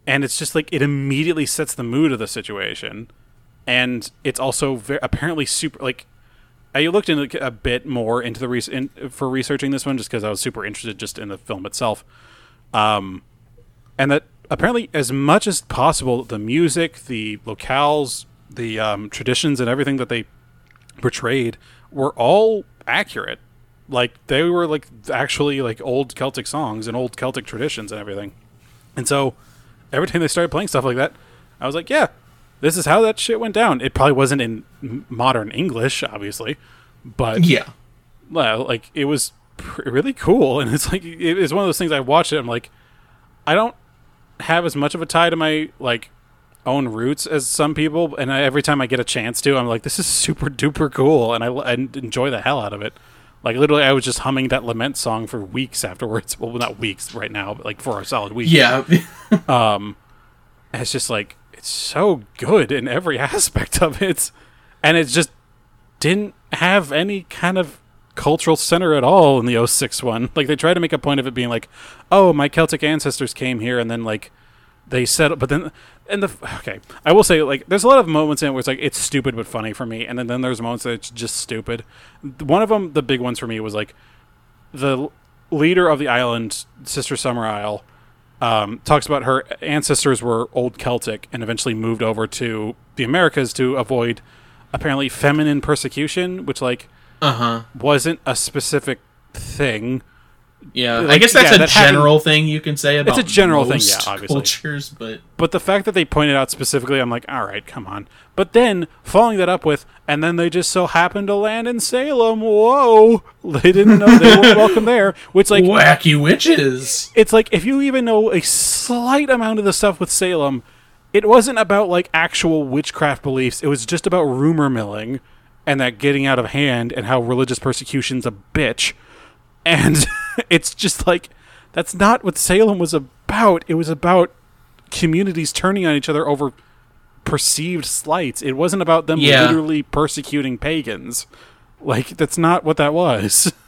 and it's just like it immediately sets the mood of the situation, and it's also very, apparently super like. I looked into a bit more into the re- in, for researching this one just because I was super interested just in the film itself. Um, and that apparently as much as possible the music the locales the um, traditions and everything that they portrayed were all accurate. Like they were like actually like old celtic songs and old celtic traditions and everything. And so every time they started playing stuff like that i was like yeah this is how that shit went down. It probably wasn't in modern English, obviously, but Yeah. well, like it was pr- really cool, and it's like it was one of those things. I watched it. I'm like, I don't have as much of a tie to my like own roots as some people, and I, every time I get a chance to, I'm like, this is super duper cool, and I, I enjoy the hell out of it. Like literally, I was just humming that lament song for weeks afterwards. Well, not weeks right now, but like for a solid week. Yeah. Um, and it's just like it's so good in every aspect of it, and it just didn't have any kind of cultural center at all in the 06 one. Like they tried to make a point of it being like, "Oh, my Celtic ancestors came here," and then like they settled, but then and the okay, I will say like there's a lot of moments in it where it's like it's stupid but funny for me, and then then there's moments that it's just stupid. One of them, the big ones for me, was like the leader of the island, Sister Summerisle, um, talks about her ancestors were old Celtic and eventually moved over to the Americas to avoid apparently feminine persecution, which like Uh huh. wasn't a specific thing. Yeah. I guess that's yeah, a that happened- general thing you can say about it's a general thing, yeah, obviously. cultures, but But the fact that they pointed out specifically, I'm like, all right, come on. But then following that up with, and then they just so happened to land in Salem. Whoa! They didn't know they weren't welcome there. Which like wacky witches. it's like if you even know a slight amount of the stuff with Salem, it wasn't about like actual witchcraft beliefs. It was just about rumor milling and that getting out of hand and how religious persecution's a bitch. And it's just like that's not what Salem was about. It was about communities turning on each other over perceived slights. It wasn't about them Yeah. literally persecuting pagans. Like that's not what that was.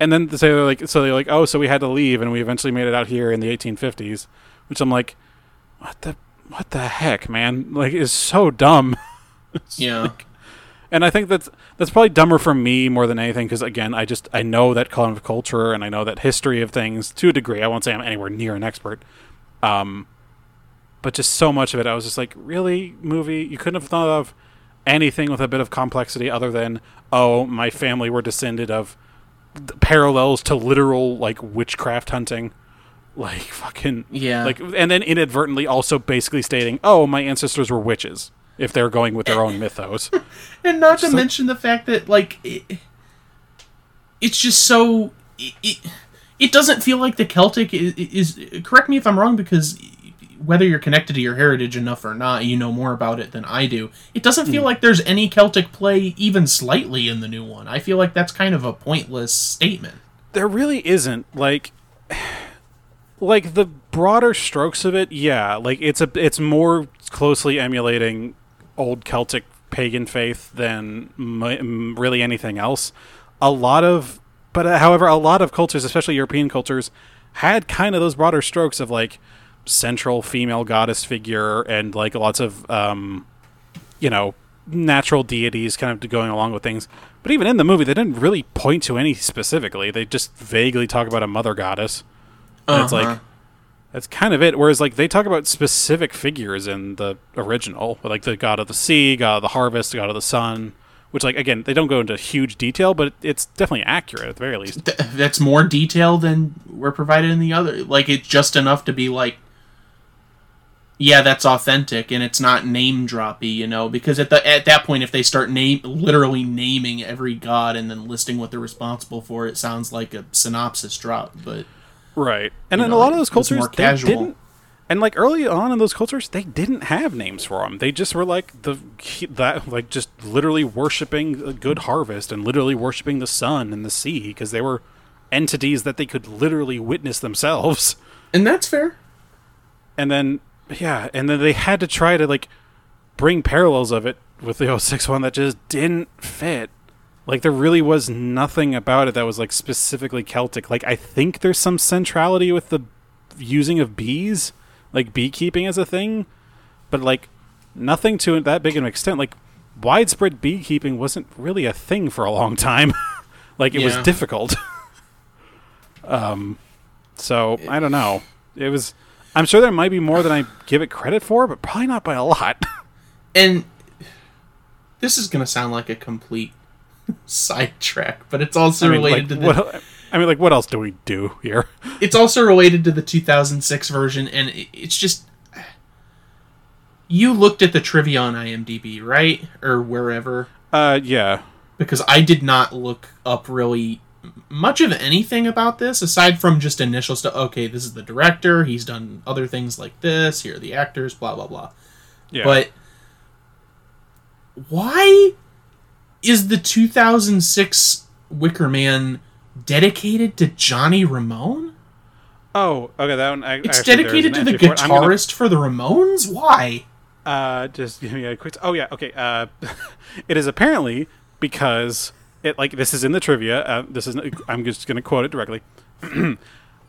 And then they they're like, so they're like, oh, so we had to leave, and we eventually made it out here in the 1850s, which I'm like, what the, what the heck, man? Like, it's so dumb. Yeah. And I think that's that's probably dumber for me more than anything because again, I just I know that kind of culture and I know that history of things to a degree. I won't say I'm anywhere near an expert, um, but just so much of it, I was just like, really, movie? You couldn't have thought of anything with a bit of complexity other than oh, my family were descended of parallels to literal like witchcraft hunting, like fucking Yeah. like, and then inadvertently also basically stating, oh, my ancestors were witches. If they're going with their own mythos. And not to mention the fact that like it, it's just so it, it, it doesn't feel like the Celtic is, is correct me if I'm wrong because whether you're connected to your heritage enough or not, you know more about it than I do. It doesn't feel hmm. like there's any Celtic play even slightly in the new one. I feel like that's kind of a pointless statement. there really isn't like like the broader strokes of it yeah like it's a it's more closely emulating old celtic pagan faith than m- really anything else. A lot of but uh, however a lot of cultures especially european cultures had kind of those broader strokes of like central female goddess figure and like lots of um you know natural deities kind of going along with things. But even in the movie they didn't really point to any specifically. They just vaguely talk about a mother goddess. And it's Uh-huh. like that's kind of it whereas like they talk about specific figures in the original like the god of the sea god of the harvest god of the sun which like again they don't go into huge detail but it's definitely accurate at the very least Th- that's more detail than were provided in the other. Like it's just enough to be like, yeah, that's authentic, and it's not name droppy, you know. Because at the at that point, if they start name literally naming every god and then listing what they're responsible for, it sounds like a synopsis drop. But Right. And in know, a lot of those cultures, more they casual. didn't. And like early on in those cultures, they didn't have names for them. They just were like the that like just literally worshiping a good harvest and literally worshiping the sun and the sea because they were entities that they could literally witness themselves. and that's fair. And then yeah, and then they had to try to like bring parallels of it with the 06 one that just didn't fit. Like there really was nothing about it that was like specifically Celtic. Like I think there's some centrality with the using of bees, like beekeeping as a thing, but like nothing to that big an extent. Like widespread beekeeping wasn't really a thing for a long time. like it was difficult. um so I don't know. It was I'm sure there might be more than I give it credit for, but probably not by a lot. And this is gonna sound like a complete sidetrack, but it's also I mean, related like, to the. What, I mean, like, what else do we do here? it's also related to the 2006 version, and it's just. You looked at the trivia on IMDb, right? Or wherever? Uh, yeah. Because I did not look up really much of anything about this aside from just initial stuff. Okay, this is the director. He's done other things like this. Here are the actors. Blah blah blah. Yeah. But why is the 2006 Wicker Man dedicated to Johnny Ramone? oh, okay, that one. I, It's actually, dedicated to the for it. Gonna- guitarist for the Ramones. Why? Uh, just give me a quick. Oh yeah, okay. Uh, it is apparently because it like this is in the trivia. Uh, this is I'm just going to quote it directly.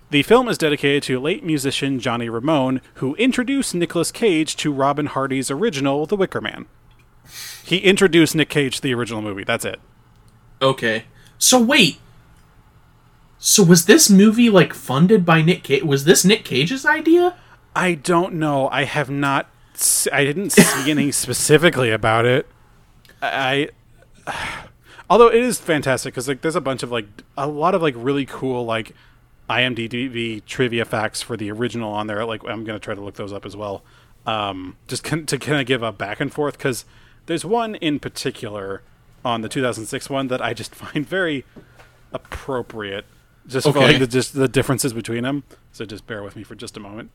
the film is dedicated to late musician Johnny Ramone, who introduced Nicolas Cage to Robin Hardy's original The Wicker Man. He introduced Nick Cage to the original movie. That's it. Okay. So wait. So was this movie like funded by Nick Cage? Was this Nick Cage's idea? I don't know. I have not. I didn't see anything specifically about it. I. Although it is fantastic because like there's a bunch of like a lot of like really cool like IMDb trivia facts for the original on there. Like I'm gonna try to look those up as well. Um, just con- to kind of give a back and forth because there's one in particular on the 2006 one that I just find very appropriate. Just for like the just the differences between them. So just bear with me for just a moment.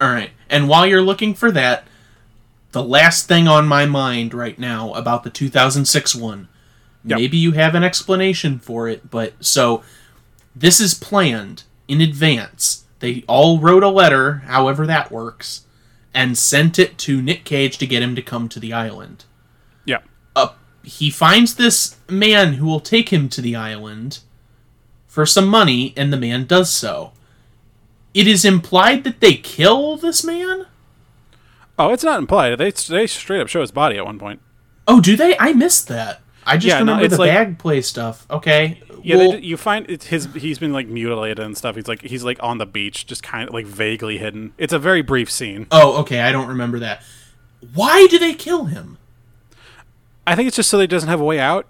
All right. And while you're looking for that, the last thing on my mind right now about the 2006 one, Yep. maybe you have an explanation for it, but so this is planned in advance. They all wrote a letter, however that works, and sent it to Nick Cage to get him to come to the island. Uh, he finds this man who will take him to the island for some money, and the man does so. It is implied that they kill this man. Oh, it's not implied. They they straight up show his body at one point. Oh, do they? I missed that. I just Yeah, no, remember it's the like- bag play stuff. Okay. Yeah, well, they, you find his. He's been like mutilated and stuff. He's like he's like on the beach, just kind of like vaguely hidden. It's a very brief scene. oh, okay. I don't remember that. Why do they kill him? I think it's just so that he doesn't have a way out.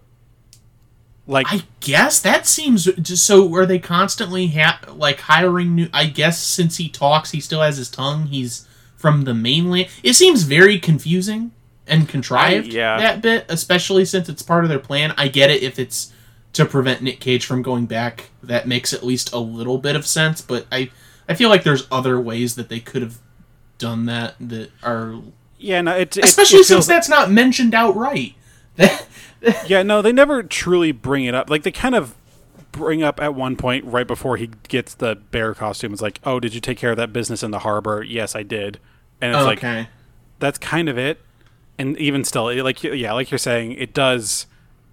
Like I guess that seems just so. Are they constantly ha- like hiring new? I guess since he talks, he still has his tongue. He's from the mainland. It seems very confusing and contrived. I- yeah. that bit, especially since it's part of their plan. I get it if it's to prevent Nick Cage from going back. That makes at least a little bit of sense. But I, I feel like there's other ways that they could have done that that are yeah, no, it, it especially it since that's not mentioned outright. yeah, no, they never truly bring it up. Like they kind of bring up at one point right before he gets the bear costume. It's like, oh, did you take care of that business in the harbor? Yes, I did. And it's like that's kind of it. And even still, it, like yeah, like you're saying, it does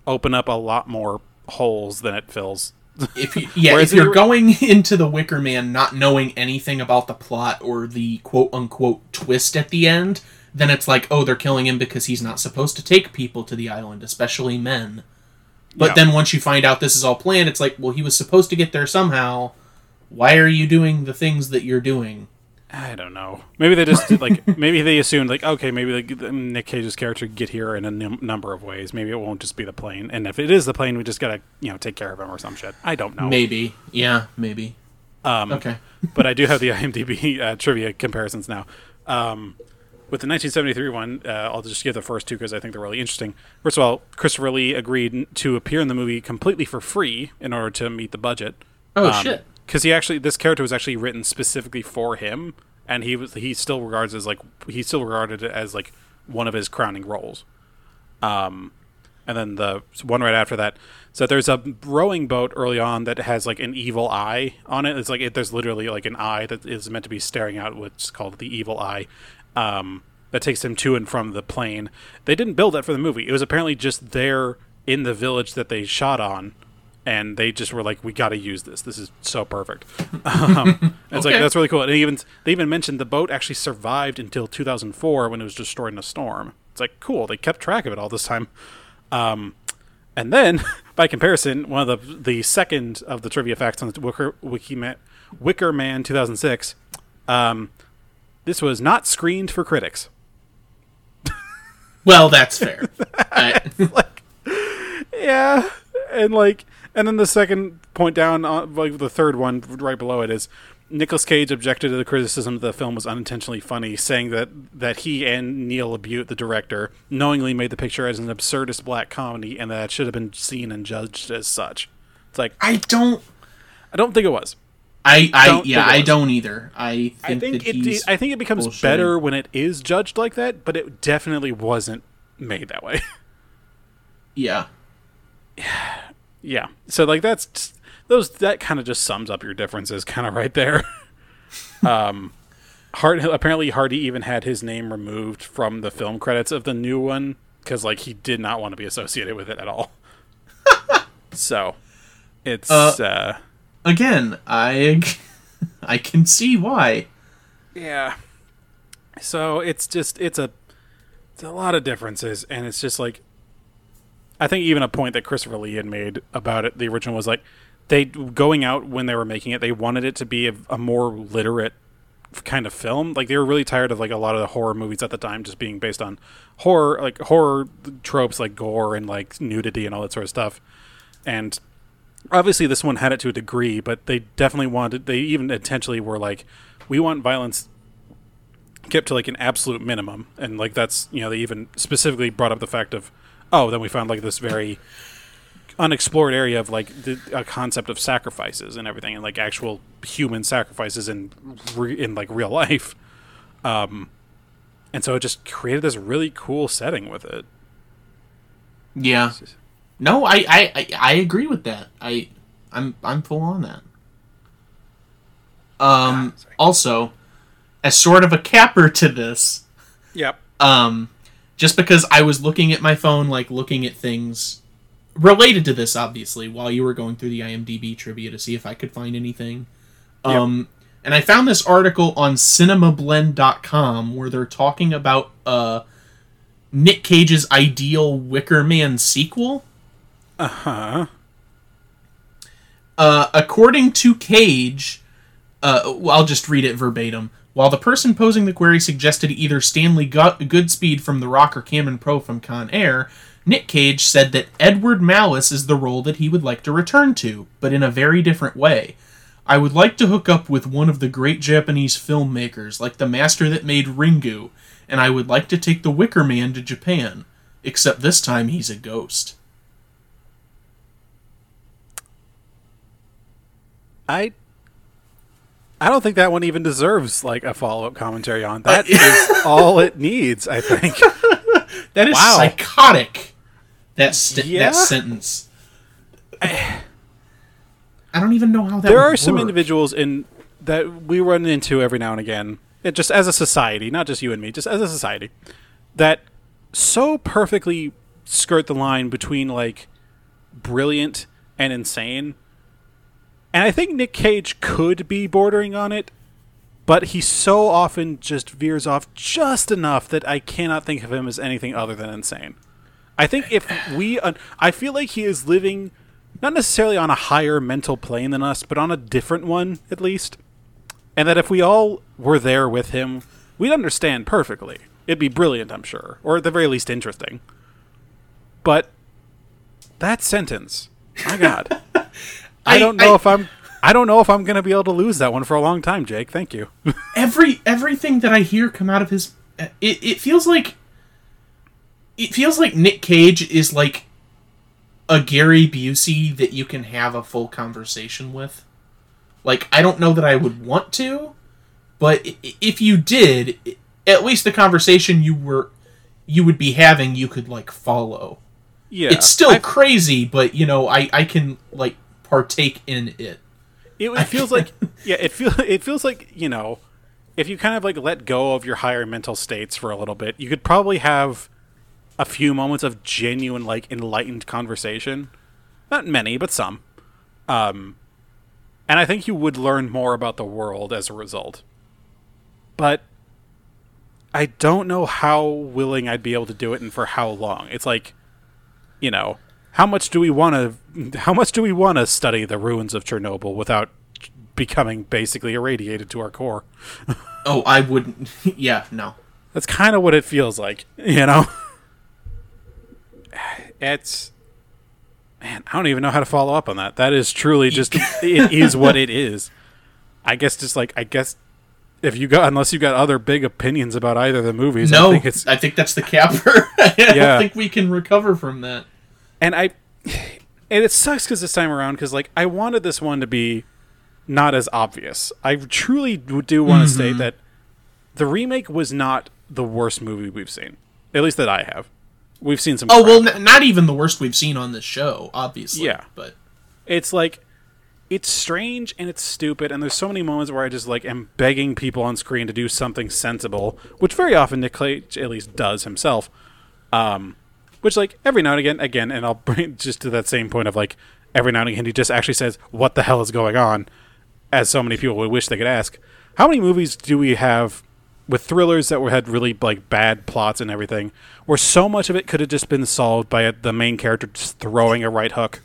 open up a lot more holes than it fills. if you, yeah, if you're- going into the Wicker Man not knowing anything about the plot or the quote unquote twist at the end, then it's like, oh, they're killing him because he's not supposed to take people to the island, especially men. But Yeah. then once you find out this is all planned, it's like, well, he was supposed to get there somehow. Why are you doing the things that you're doing? I don't know. Maybe they just like maybe they assumed like okay, maybe like Nick Cage's character could get here in a num- number of ways. Maybe it won't just be the plane, and if it is the plane, we just gotta you know take care of him or some shit. I don't know. Maybe. Yeah, maybe. Um, Okay. but I do have the IMDb uh, trivia comparisons now. Um, with the 1973 one, uh, I'll just give the first two because I think they're really interesting. First of all, Christopher Lee agreed to appear in the movie completely for free in order to meet the budget. Oh, shit. Because he actually, this character was actually written specifically for him, and he was he still regards as like he still regarded it as like one of his crowning roles. Um, and then the one right after that. So there's a rowing boat early on that has like an evil eye on it. It's like it, there's literally like an eye that is meant to be staring out, which is called the evil eye. Um, that takes him to and from the plane. They didn't build that for the movie. It was apparently just there in the village that they shot on, and they just were like, "We got to use this. This is so perfect." Um, It's like that's really cool. And they even they even mentioned the boat actually survived until 2004 when it was destroyed in a storm. It's like cool. They kept track of it all this time. Um, and then, by comparison, one of the the second of the trivia facts on the Wicker Wiki Wicker Man 2006. Um, this was not screened for critics. Well, that's fair. I- Yeah, and like, and then the second point down, on, like the third one right below it is, Nicolas Cage objected to the criticism that the film was unintentionally funny, saying that that he and Neil LaBute, the director, knowingly made the picture as an absurdist black comedy, and that it should have been seen and judged as such. It's like I don't. I don't think it was. I, I Don't yeah, think I don't either. I think, I think that it. he's I think it becomes bullshitting. better when it is judged like that, but it definitely wasn't made that way. Yeah. yeah. So like that's those that kind of just sums up your differences, kind of right there. um, Hard apparently Hardy even had his name removed from the film credits of the new one because like he did not want to be associated with it at all. so it's Uh, uh Again, I I can see why. Yeah. So it's just it's a it's a lot of differences, and it's just like I think even a point that Christopher Lee had made about it, the original was like they going out when they were making it, they wanted it to be a, a more literate kind of film. Like they were really tired of like a lot of the horror movies at the time just being based on horror, like horror tropes like gore and like nudity and all that sort of stuff. And obviously this one had it to a degree, but they definitely wanted. They even intentionally were like, we want violence kept to like an absolute minimum, and like that's you know they even specifically brought up the fact of, oh, then we found like this very unexplored area of like the a concept of sacrifices and everything, and like actual human sacrifices in re- in like real life. Um, and so it just created this really cool setting with it. Yeah. No, I, I, I, I agree with that. I I'm I'm full on that. Um sorry. also, as sort of a capper to this, Yep. um just because I was looking at my phone like looking at things related to this obviously while you were going through the IMDb trivia to see if I could find anything. Yep. Um and I found this article on cinemablend.com where they're talking about uh Nick Cage's ideal Wicker Man sequel. Uh huh. Uh, according to Cage, uh, I'll just read it verbatim. While the person posing the query suggested either Stanley Gu- Goodspeed from The Rock or Cameron Poe from Con Air, Nick Cage said that Edward Malus is the role that he would like to return to, but in a very different way. I would like to hook up with one of the great Japanese filmmakers, like the master that made Ringu, and I would like to take the Wicker Man to Japan. Except this time he's a ghost. I I don't think that one even deserves like a follow up commentary on. That is all it needs, I think. That is Wow. psychotic. That st- Yeah? that sentence. I don't even know how that. there would are some individuals in that we run into every now and again, it just as a society, not just you and me, just as a society, that so perfectly skirt the line between like brilliant and insane. And I think Nick Cage could be bordering on it, but he so often just veers off just enough that I cannot think of him as anything other than insane. I think if we, un- I feel like he is living not necessarily on a higher mental plane than us, but on a different one at least. And that if we all were there with him, we'd understand perfectly. It'd be brilliant, I'm sure, or at the very least interesting. But that sentence, my God, I, I- don't know I- if I'm. I don't know if I'm going to be able to lose that one for a long time, Jake. Thank you. Every everything that I hear come out of his, it it feels like. It feels like Nick Cage is like a Gary Busey that you can have a full conversation with. Like I don't know that I would want to, but if you did, at least the conversation you were you would be having you could like follow. yeah, it's still I- crazy, but you know, I I can like partake in it. It, it feels like yeah, it feel it feels like you know, if you kind of like let go of your higher mental states for a little bit, you could probably have a few moments of genuine like enlightened conversation. Not many, but some. Um, and I think you would learn more about the world as a result. But I don't know how willing I'd be able to do it and for how long. It's like, you know, how much do we want to how much do we want to study the ruins of Chernobyl without becoming basically irradiated to our core? Oh, I wouldn't. Yeah, no. That's kind of what it feels like, you know. It's man, I don't even know how to follow up on that. That is truly just it is what it is. I guess just like I guess if you got unless you got other big opinions about either of the movies, no, I think it's I think that's the capper. I Yeah. don't think we can recover from that. and I and it sucks because this time around because like I wanted this one to be not as obvious. I truly do want to Mm-hmm. state that the remake was not the worst movie we've seen, at least that I have. We've seen some. Oh crap. well, n- not even the worst we've seen on this show, obviously. Yeah. but it's like it's strange and it's stupid and there's so many moments where i just like am begging people on screen to do something sensible which very often nick cage at least does himself um which like every now and again again and i'll bring just to that same point of like every now and again he just actually says what the hell is going on as so many people would wish they could ask how many movies do we have with thrillers that were had really like bad plots and everything where so much of it could have just been solved by a, the main character just throwing a right hook.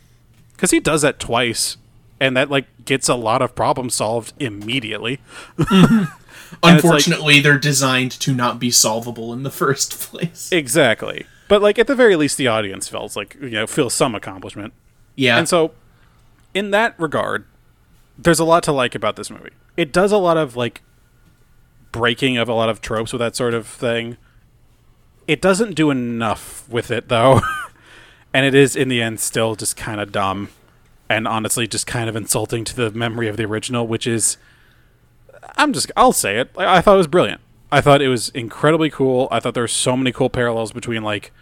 Because he does that twice and that like gets a lot of problems solved immediately. Mm-hmm. Like- unfortunately, they're designed to not be solvable in the first place. exactly. But like at the very least the audience feels like you know feels some accomplishment. Yeah, and so in that regard there's a lot to like about this movie. It does a lot of like breaking of a lot of tropes with that sort of thing. It doesn't do enough with it though. And it is in the end still just kind of dumb and honestly just kind of insulting to the memory of the original which is i'm just i'll say it i, I thought it was brilliant. I thought it was incredibly cool. I thought there were so many cool parallels between like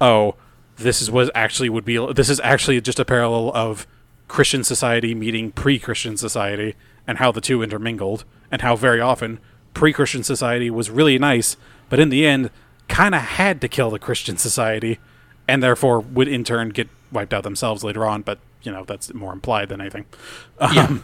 oh this is what actually would be this is actually just a parallel of christian society meeting pre-christian society and how the two intermingled and how very often pre-christian society was really nice but in the end kind of had to kill the christian society and therefore would in turn get wiped out themselves later on but you know that's more implied than anything. Yeah.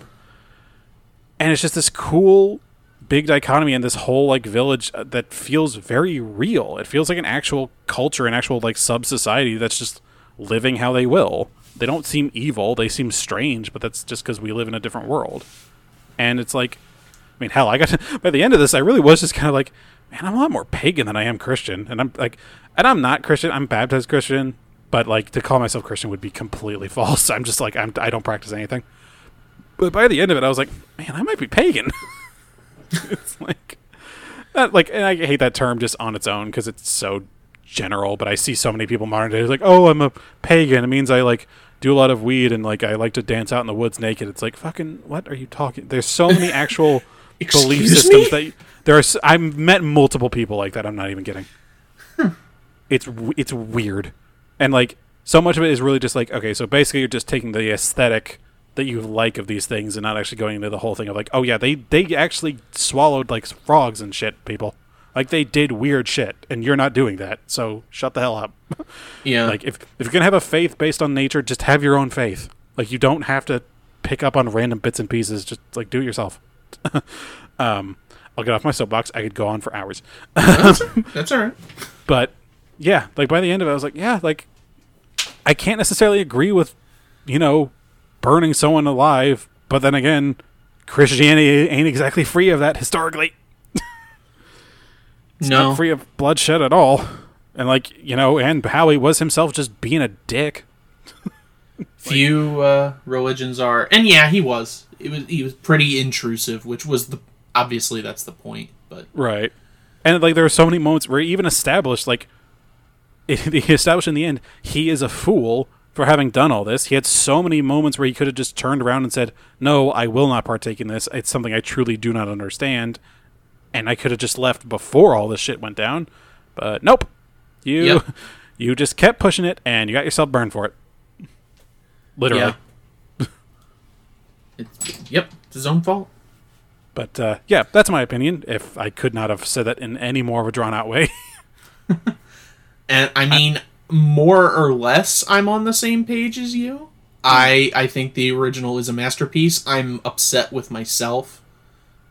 and it's just this cool big dichotomy in this whole like village uh, that feels very real. It feels like an actual culture an actual like sub society that's just living how they will. They don't seem evil. They seem strange but that's just because we live in a different world. And it's like i mean hell i got to, by the end of this i really was just kind of like man i'm a lot more pagan than i am christian and i'm like and i'm not christian i'm baptized christian but like to call myself christian would be completely false i'm just like I'm, i don't practice anything but by the end of it, I was like, man, I might be pagan. it's like, like, and I hate that term just on its own because it's so general. But I see so many people modern day like, oh, I'm a pagan. It means I like do a lot of weed and like I like to dance out in the woods naked. It's like, fucking, what are you talking? There's so many actual belief systems me? that there are. I've met multiple people like that. I'm not even kidding. It's it's weird, and like so much of it is really just like okay. So basically, you're just taking the aesthetic that you like of these things and not actually going into the whole thing of like, oh yeah, they they actually swallowed like frogs and shit, people. Like they did weird shit, and you're not doing that. So shut the hell up. yeah. like if if you're gonna have a faith based on nature, just have your own faith. Like you don't have to pick up on random bits and pieces. Just like do it yourself. um, I'll get off my soapbox. I could go on for hours, that's all right. but yeah, like by the end of it, I was like, yeah, like I can't necessarily agree with, you know, burning someone alive. But then again, Christianity ain't exactly free of that historically. It's No, not free of bloodshed at all. And like you know, and Howie was himself just being a dick. few uh, religions are, and yeah, he was. It was he was pretty intrusive, which was the obviously that's the point. But Right. And like there are so many moments where he even established like he established in the end he is a fool for having done all this. He had so many moments where he could have just turned around and said, "No, I will not partake in this. It's something I truly do not understand." And I could have just left before all this shit went down. But nope. You Yep. you just kept pushing it and you got yourself burned for it. Literally. yeah, it's, yep, it's his own fault. But uh, yeah, that's my opinion. If I could not have said that in any more of a drawn out way. And I mean, more or less, I'm on the same page as you. I I think the original is a masterpiece. I'm upset with myself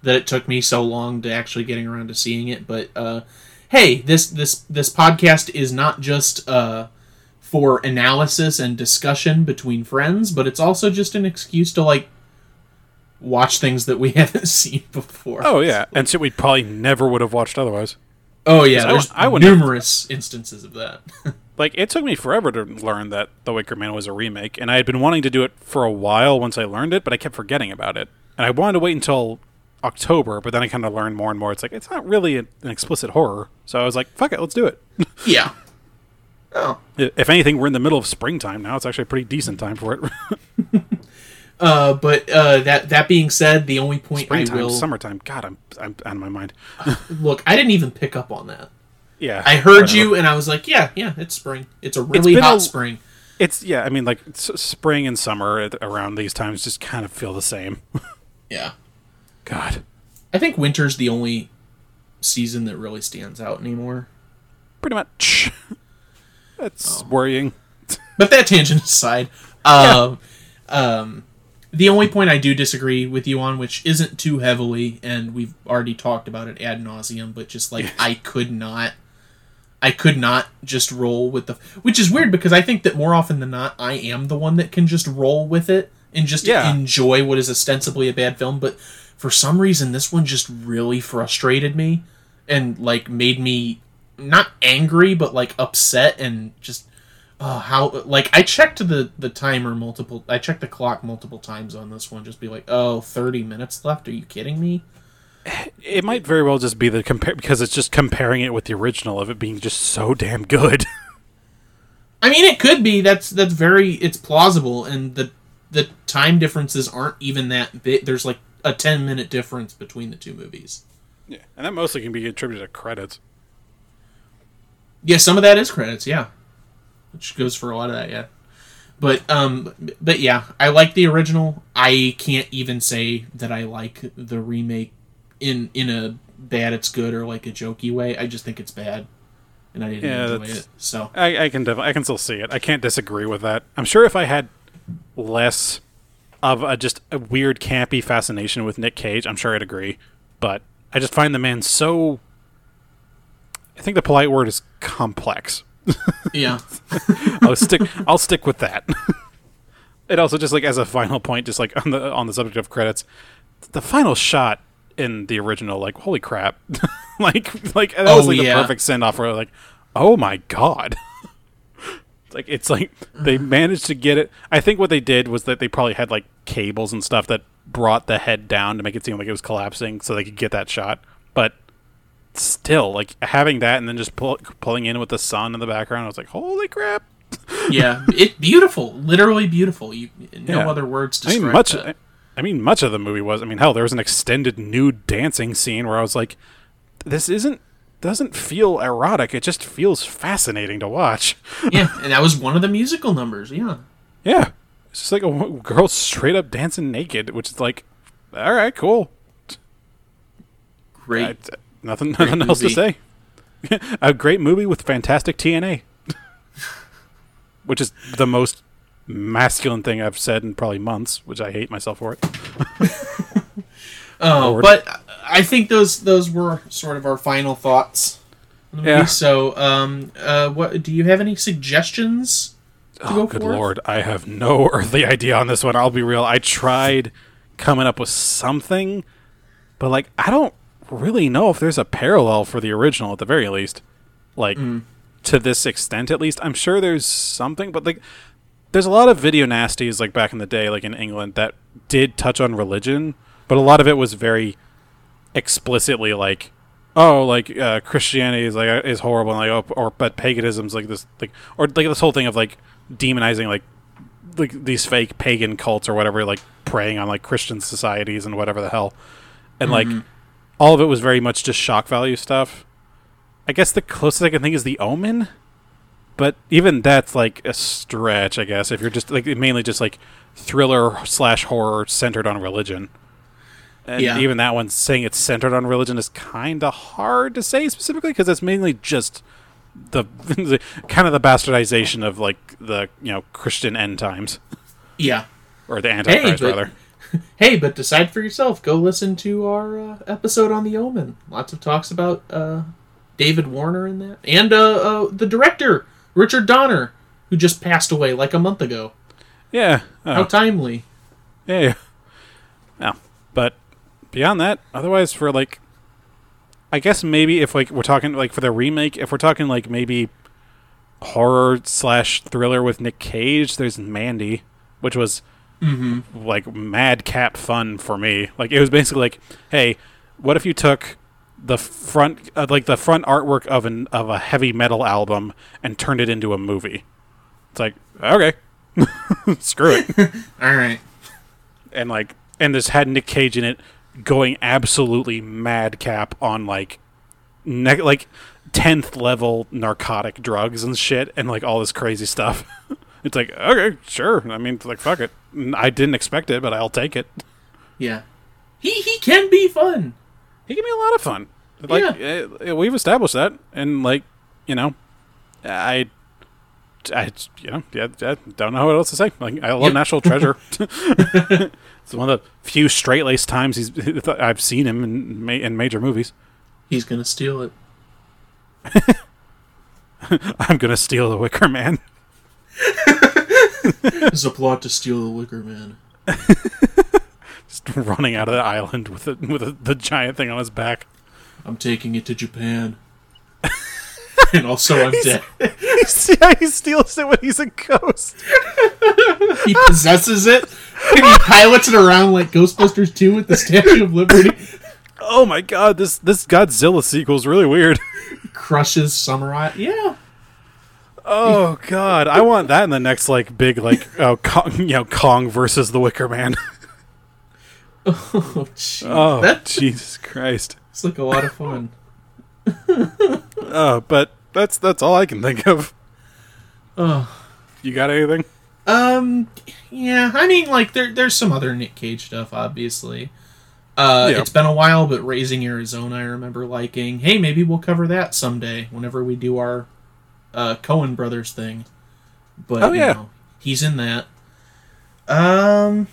that it took me so long to actually getting around to seeing it. But uh, hey, this this this podcast is not just uh, for analysis and discussion between friends, but it's also just an excuse to like watch things that we haven't seen before. Oh yeah, and shit we probably never would have watched otherwise. oh yeah. There's w- I wouldn't have- numerous instances of that. Like it took me forever to learn that The Wicker Man was a remake, and I had been wanting to do it for a while once I learned it, but I kept forgetting about it. and I wanted to wait until October, but then I kind of learned more and more. It's like it's not really an explicit horror, so I was like, "Fuck it, let's do it." Yeah. Oh. if anything, we're in the middle of springtime now. It's actually a pretty decent time for it. Uh, but uh, that that being said, the only point I springtime, will summertime. God, I'm I'm out of my mind. look, I didn't even pick up on that. Yeah, I heard whatever. you, and I was like, yeah, yeah, it's spring. It's a really been hot a- spring. It's yeah. I mean, like spring and summer around these times just kind of feel the same. Yeah. God, I think winter's the only season that really stands out anymore. pretty much. That's Oh. worrying. But that tangent aside, um, um, the only point I do disagree with you on, which isn't too heavily, and we've already talked about it ad nauseum, but just like I could not, I could not just roll with the, which is weird because I think that more often than not, I am the one that can just roll with it and just Yeah. enjoy what is ostensibly a bad film, but for some reason, this one just really frustrated me and like made me not angry, but like upset and just oh how like i checked the the timer multiple i checked the clock multiple times on this one just be like oh 30 minutes left are you kidding me It might very well just be the compare because it's just comparing it with the original of it being just so damn good. i mean it could be that's that's very it's plausible and the the time differences aren't even that big there's like a 10 minute difference between the two movies yeah, and that mostly can be attributed to credits. yeah some of that is credits yeah which goes for a lot of that yeah but um but yeah i like the original i can't even say that i like the remake in in a bad it's good or like a jokey way i just think it's bad and i didn't Yeah, enjoy it so I, I can def- I can still see it. I can't disagree with that. I'm sure if I had less of a just a weird campy fascination with Nick Cage, I'm sure I'd agree. But I just find the man so. I think the polite word is complex. yeah I'll stick. I'll stick with that. it also just like as a final point, just like on the on the subject of credits, the final shot in the original, like holy crap, like like that Oh, was like yeah. the perfect send off. Where like, oh my god, like it's like they managed to get it. I think what they did was that they probably had like cables and stuff that brought the head down to make it seem like it was collapsing, so they could get that shot. But still, like having that and then just pull, pulling in with the sun in the background, I was like, holy crap. yeah it beautiful literally beautiful you no Yeah. other words to I mean, much. that. I mean, much of the movie was. I mean, hell, there was an extended nude dancing scene where I was like, "This isn't doesn't feel erotic. It just feels fascinating to watch." yeah and that was one of the musical numbers yeah yeah, it's just like a girl straight up dancing naked, which is like, all right, cool. great I- nothing, nothing else to say. a great movie with fantastic TNA, which is the most masculine thing I've said in probably months, which I hate myself for it. Oh, Lord. but I think those those were sort of our final thoughts. movie. Yeah. So, um, uh, what do you have any suggestions to Oh, go good forth? lord. I have no earthly idea on this one. I'll be real. I tried coming up with something, but like I don't really know if there's a parallel for the original at the very least. Like to this extent at least. I'm sure there's something, but like there's a lot of video nasties like back in the day like in England that did touch on religion, but a lot of it was very explicitly like oh like uh, christianity is like is horrible and like oh, or but paganism's like this like or like this whole thing of like demonizing like like these fake pagan cults or whatever like preying on like christian societies and whatever the hell and like all of it was very much just shock value stuff i guess the closest i can think is the omen but even that's like a stretch i guess if you're just like mainly just like thriller slash horror centered on religion and Yeah. even that one saying it's centered on religion is kind of hard to say specifically because it's mainly just the, the kind of the bastardization of like the you know Christian end times Yeah. or the Antichrist but- rather. Hey, but decide for yourself. Go listen to our uh, episode on The Omen. Lots of talks about uh, David Warner in that, and uh, uh, the director Richard Donner, who just passed away like a month ago. Yeah, How oh, timely! yeah, yeah. Yeah, but beyond that, otherwise for like, I guess maybe if like we're talking like for the remake, if we're talking like maybe horror slash thriller with Nick Cage, there's Mandy, which was like madcap fun for me. Like it was basically like, hey, what if you took the front, uh, like the front artwork of an of a heavy metal album and turned it into a movie? It's like okay, screw it, All right. and like, and this had Nick Cage in it going absolutely madcap on like, ne- like tenth level narcotic drugs and shit, and like all this crazy stuff. it's like okay, sure. I mean, like fuck it. I didn't expect it, but I'll take it. Yeah. He he can be fun. He can be a lot of fun. Like uh, we've established that, and like you know, I, I you know, yeah, I don't know what else to say. Like I love Yep. National Treasure. it's one of the few straight laced times he's I've seen him in ma- in major movies. He's gonna steal it. I'm gonna steal the Wicker Man. There's a plot to steal the Wicker Man. Just running out of the island with a, with a, the giant thing on his back. I'm taking it to Japan. and also I'm dead. See how he steals it when he's a ghost. He possesses it and he pilots it around like Ghostbusters 2 with the Statue of Liberty. Oh my god, this this Godzilla sequel is really weird. Crushes Samurai. Yeah. Oh god, I want that in the next like big like oh Kong, you know Kong versus the Wicker Man. Oh, gee. Oh That's Jesus Christ. It's like a lot of fun. Oh, but that's that's all I can think of. Oh. You got anything? Um, yeah, I mean, like, there, there's some other Nick Cage stuff, obviously. Uh, Yeah. It's been a while, but Raising Arizona, I remember liking. Hey, maybe we'll cover that someday whenever we do our uh, Coen Brothers thing. But Oh, you yeah. know, he's in that. Um,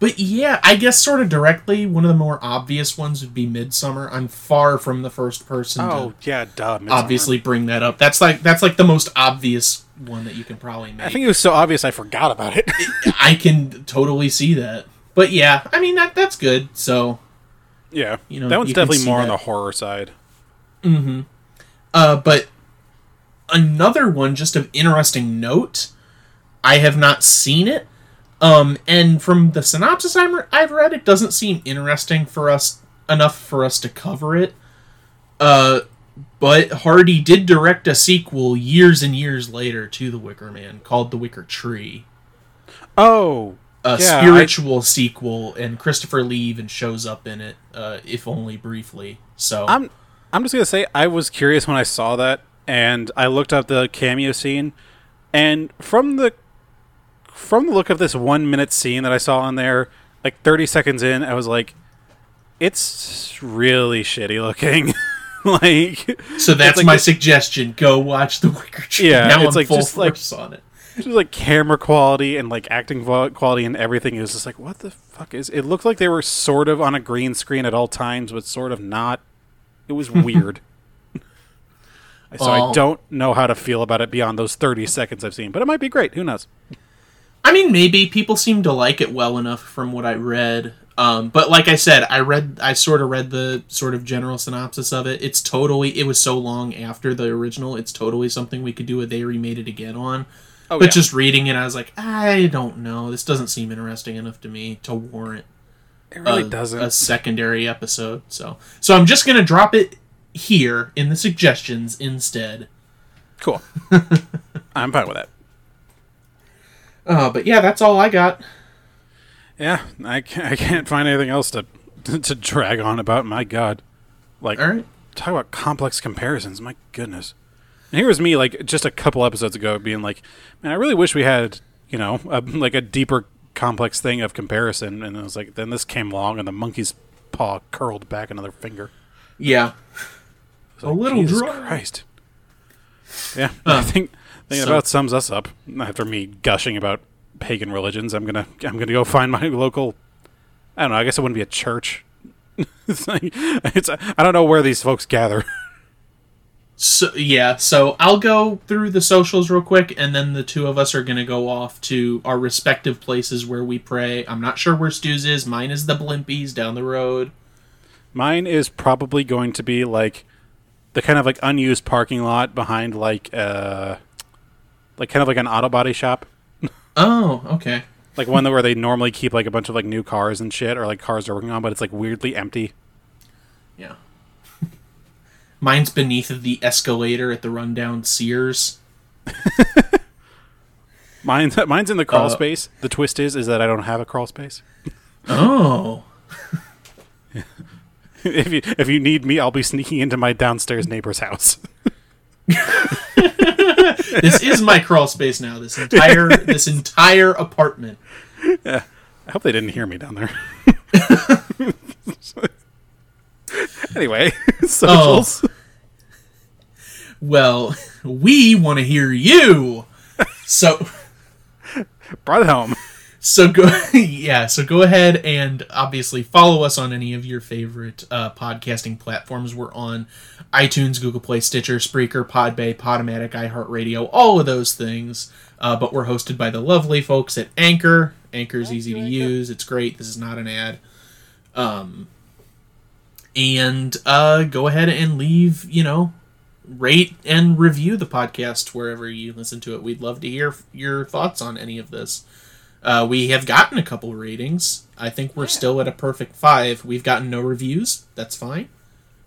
but yeah, I guess sort of directly, one of the more obvious ones would be Midsommar. I'm far from the first person Oh to yeah, duh. Midsommar. obviously bring that up. That's like that's like the most obvious one that you can probably make. I think it was so obvious I forgot about it. I can totally see that. But yeah, I mean that that's good. So, yeah, You know, that one's definitely more on the horror side. Mhm uh, but another one just of interesting note. I have not seen it. Um, and from the synopsis I'm, I've read, it doesn't seem interesting for us enough for us to cover it. Uh, but Hardy did direct a sequel years and years later to The Wicker Man called The Wicker Tree. Oh, a Yeah, I- spiritual sequel, and Christopher Lee even shows up in it, uh, if only briefly. So I'm I'm just gonna say I was curious when I saw that, and I looked up the cameo scene, and from the from the look of this one minute scene that I saw on there, like 30 seconds in, I was like, it's really shitty looking. like, so that's like my the- suggestion. Go watch The Wicker Tree. Yeah, now it's I'm like full just like- force on it. just like camera quality and like acting quality and everything. It was just like, what the fuck is? It looked like they were sort of on a green screen at all times, but sort of not. It was weird. so I don't know how to feel about it beyond those thirty seconds I've seen, but it might be great. Who knows? I mean, maybe people seem to like it well enough from what I read. Um, but like I said, I read, I sort of read the sort of general synopsis of it. It's totally, it was so long after the original. It's totally something we could do a they remade it again on. Oh but yeah. just reading it, I was like, I don't know. This doesn't seem interesting enough to me to warrant it really a, doesn't. a secondary episode. So, so I'm just gonna drop it here in the suggestions instead. cool. I'm fine with that. Uh, but yeah, that's all I got. Yeah, I can't, I can't find anything else to to drag on about. My God, like right. talk about complex comparisons. My goodness. And here was me, like just a couple episodes ago, being like, "Man, I really wish we had, you know, a, like a deeper, complex thing of comparison." And it was like, then this came along, and the monkey's paw curled back another finger. Yeah. It's A like, little Jesus dry. Christ. Yeah, I think I think so- about sums us up. After me gushing about pagan religions, I'm gonna I'm gonna go find my local. I don't know. I guess it wouldn't be a church. it's like, it's I don't know where these folks gather. So yeah, so I'll go through the socials real quick, and then the two of us are gonna go off to our respective places where we pray. I'm not sure where Stu's is. Mine is the Blimpies down the road. Mine is probably going to be like the kind of like unused parking lot behind like uh like kind of like an auto body shop. Oh, okay. like one where they normally keep like a bunch of like new cars and shit, or like cars they're working on, but it's like weirdly empty. Yeah. Mine's beneath the escalator at the rundown Sears. Mine's mine's in the crawl Uh, space. The twist is is that I don't have a crawl space. Oh. if you if you need me, I'll be sneaking into my downstairs neighbor's house. This is my crawl space now. This entire this entire apartment. Yeah. I hope they didn't hear me down there. anyway, socials. Oh. Well, we want to hear you. So Brought it home. So go yeah, so go ahead and obviously follow us on any of your favorite uh, podcasting platforms. We're on iTunes, Google Play, Stitcher, Spreaker, Podbay, Podomatic, iHeartRadio, all of those things. Uh, but we're hosted by the lovely folks at Anchor. anchor is easy to use. It's great. This is not an ad. Um, and uh, go ahead and leave, you know, rate and review the podcast wherever you listen to it. We'd love to hear your thoughts on any of this. Uh, we have gotten a couple ratings. I think we're still at a perfect five. We've gotten no reviews. That's fine.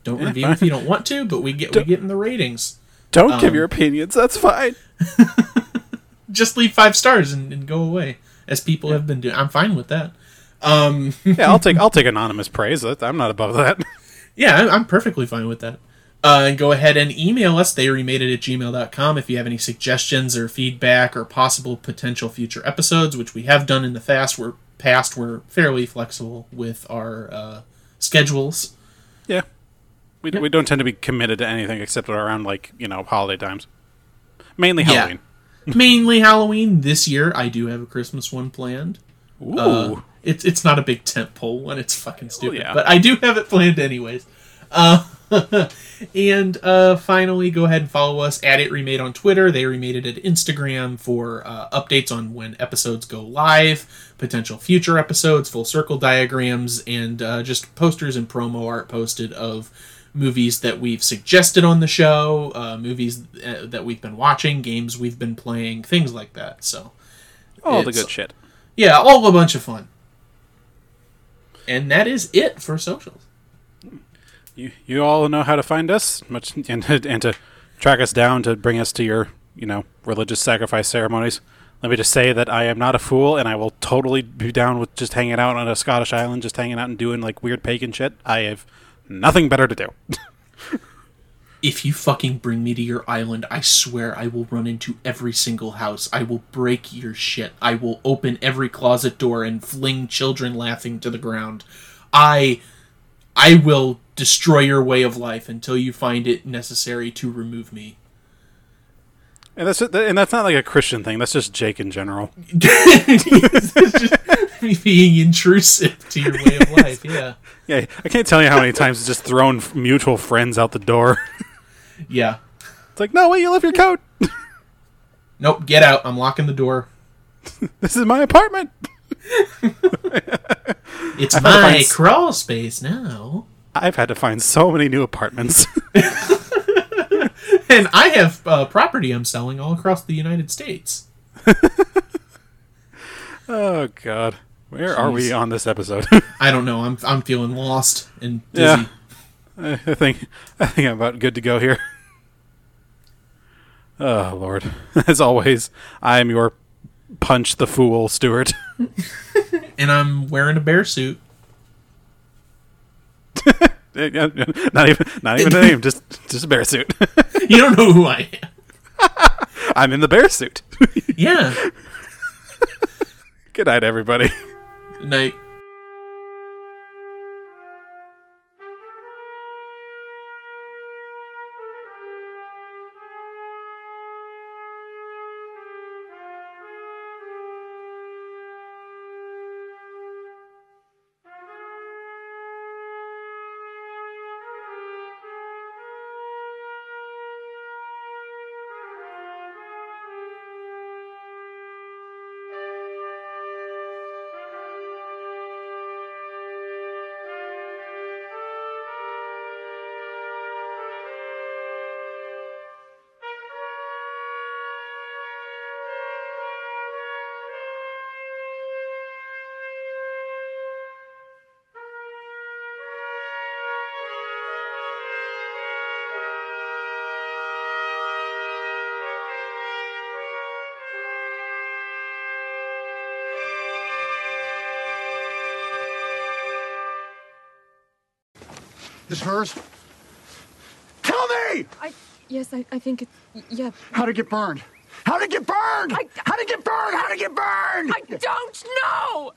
Don't Yeah, review fine. if you don't want to, but we get we get in the ratings. Don't give Um, your opinions. That's fine. Just leave five stars and, and go away, as people have been doing. I'm fine with that. Um, Yeah, I'll take I'll take anonymous praise. I'm not above that. Yeah, I'm- I'm perfectly fine with that. Uh, and go ahead and email us, theyremade at gmail.com, if you have any suggestions or feedback or possible potential future episodes, which we have done in the past. We're past. We're fairly flexible with our uh, schedules. Yeah, we we don't tend to be committed to anything except around like you know holiday times, mainly halloween Yeah. Mainly Halloween. This year, I do have a Christmas one planned. Ooh, Uh, it's it's not a big tent pole one. It's fucking stupid, yeah. but I do have it planned anyways. Uh, and uh, finally, go ahead and follow us at it remade on Twitter. They remade it at Instagram for uh, updates on when episodes go live, potential future episodes, full circle diagrams, and uh, just posters and promo art posted of movies that we've suggested on the show, uh, movies uh, that we've been watching, games we've been playing, things like that. So all the good shit. yeah, all a bunch of fun. And that is it for socials. You you all know how to find us, much and and to track us down to bring us to your you know religious sacrifice ceremonies. Let me just say that I am not a fool, and I will totally be down with just hanging out on a Scottish island, just hanging out and doing like weird pagan shit. I have nothing better to do. If you fucking bring me to your island, I swear I will run into every single house. I will break your shit. I will open every closet door and fling children laughing to the ground. I I will destroy your way of life until you find it necessary to remove me. and that's and that's not like a Christian thing. That's just Jake in general. Just being intrusive to your way of life, yeah. Yeah, I can't tell you how many times it's just thrown mutual friends out the door. Yeah. It's like, no way, you left your coat. Nope, get out. I'm locking the door. This is my apartment. It's I my crawl space now. I've had to find so many new apartments. And I have uh, property I'm selling all across the United States. oh God, where are we on this episode? I don't know. I'm I'm feeling lost and Yeah. dizzy. I think I think I'm about good to go here. Oh Lord, as always, I am your punch the fool, Stuart. And I'm wearing a bear suit. not even not even a name, just just a bear suit. You don't know who I am. I'm in the bear suit. Yeah. Good night, everybody. Night. Hers? Tell me! I yes, I, I think it's yeah. How'd it get burned? How'd it get burned? I- How'd it get burned? How'd it get burned? I don't know.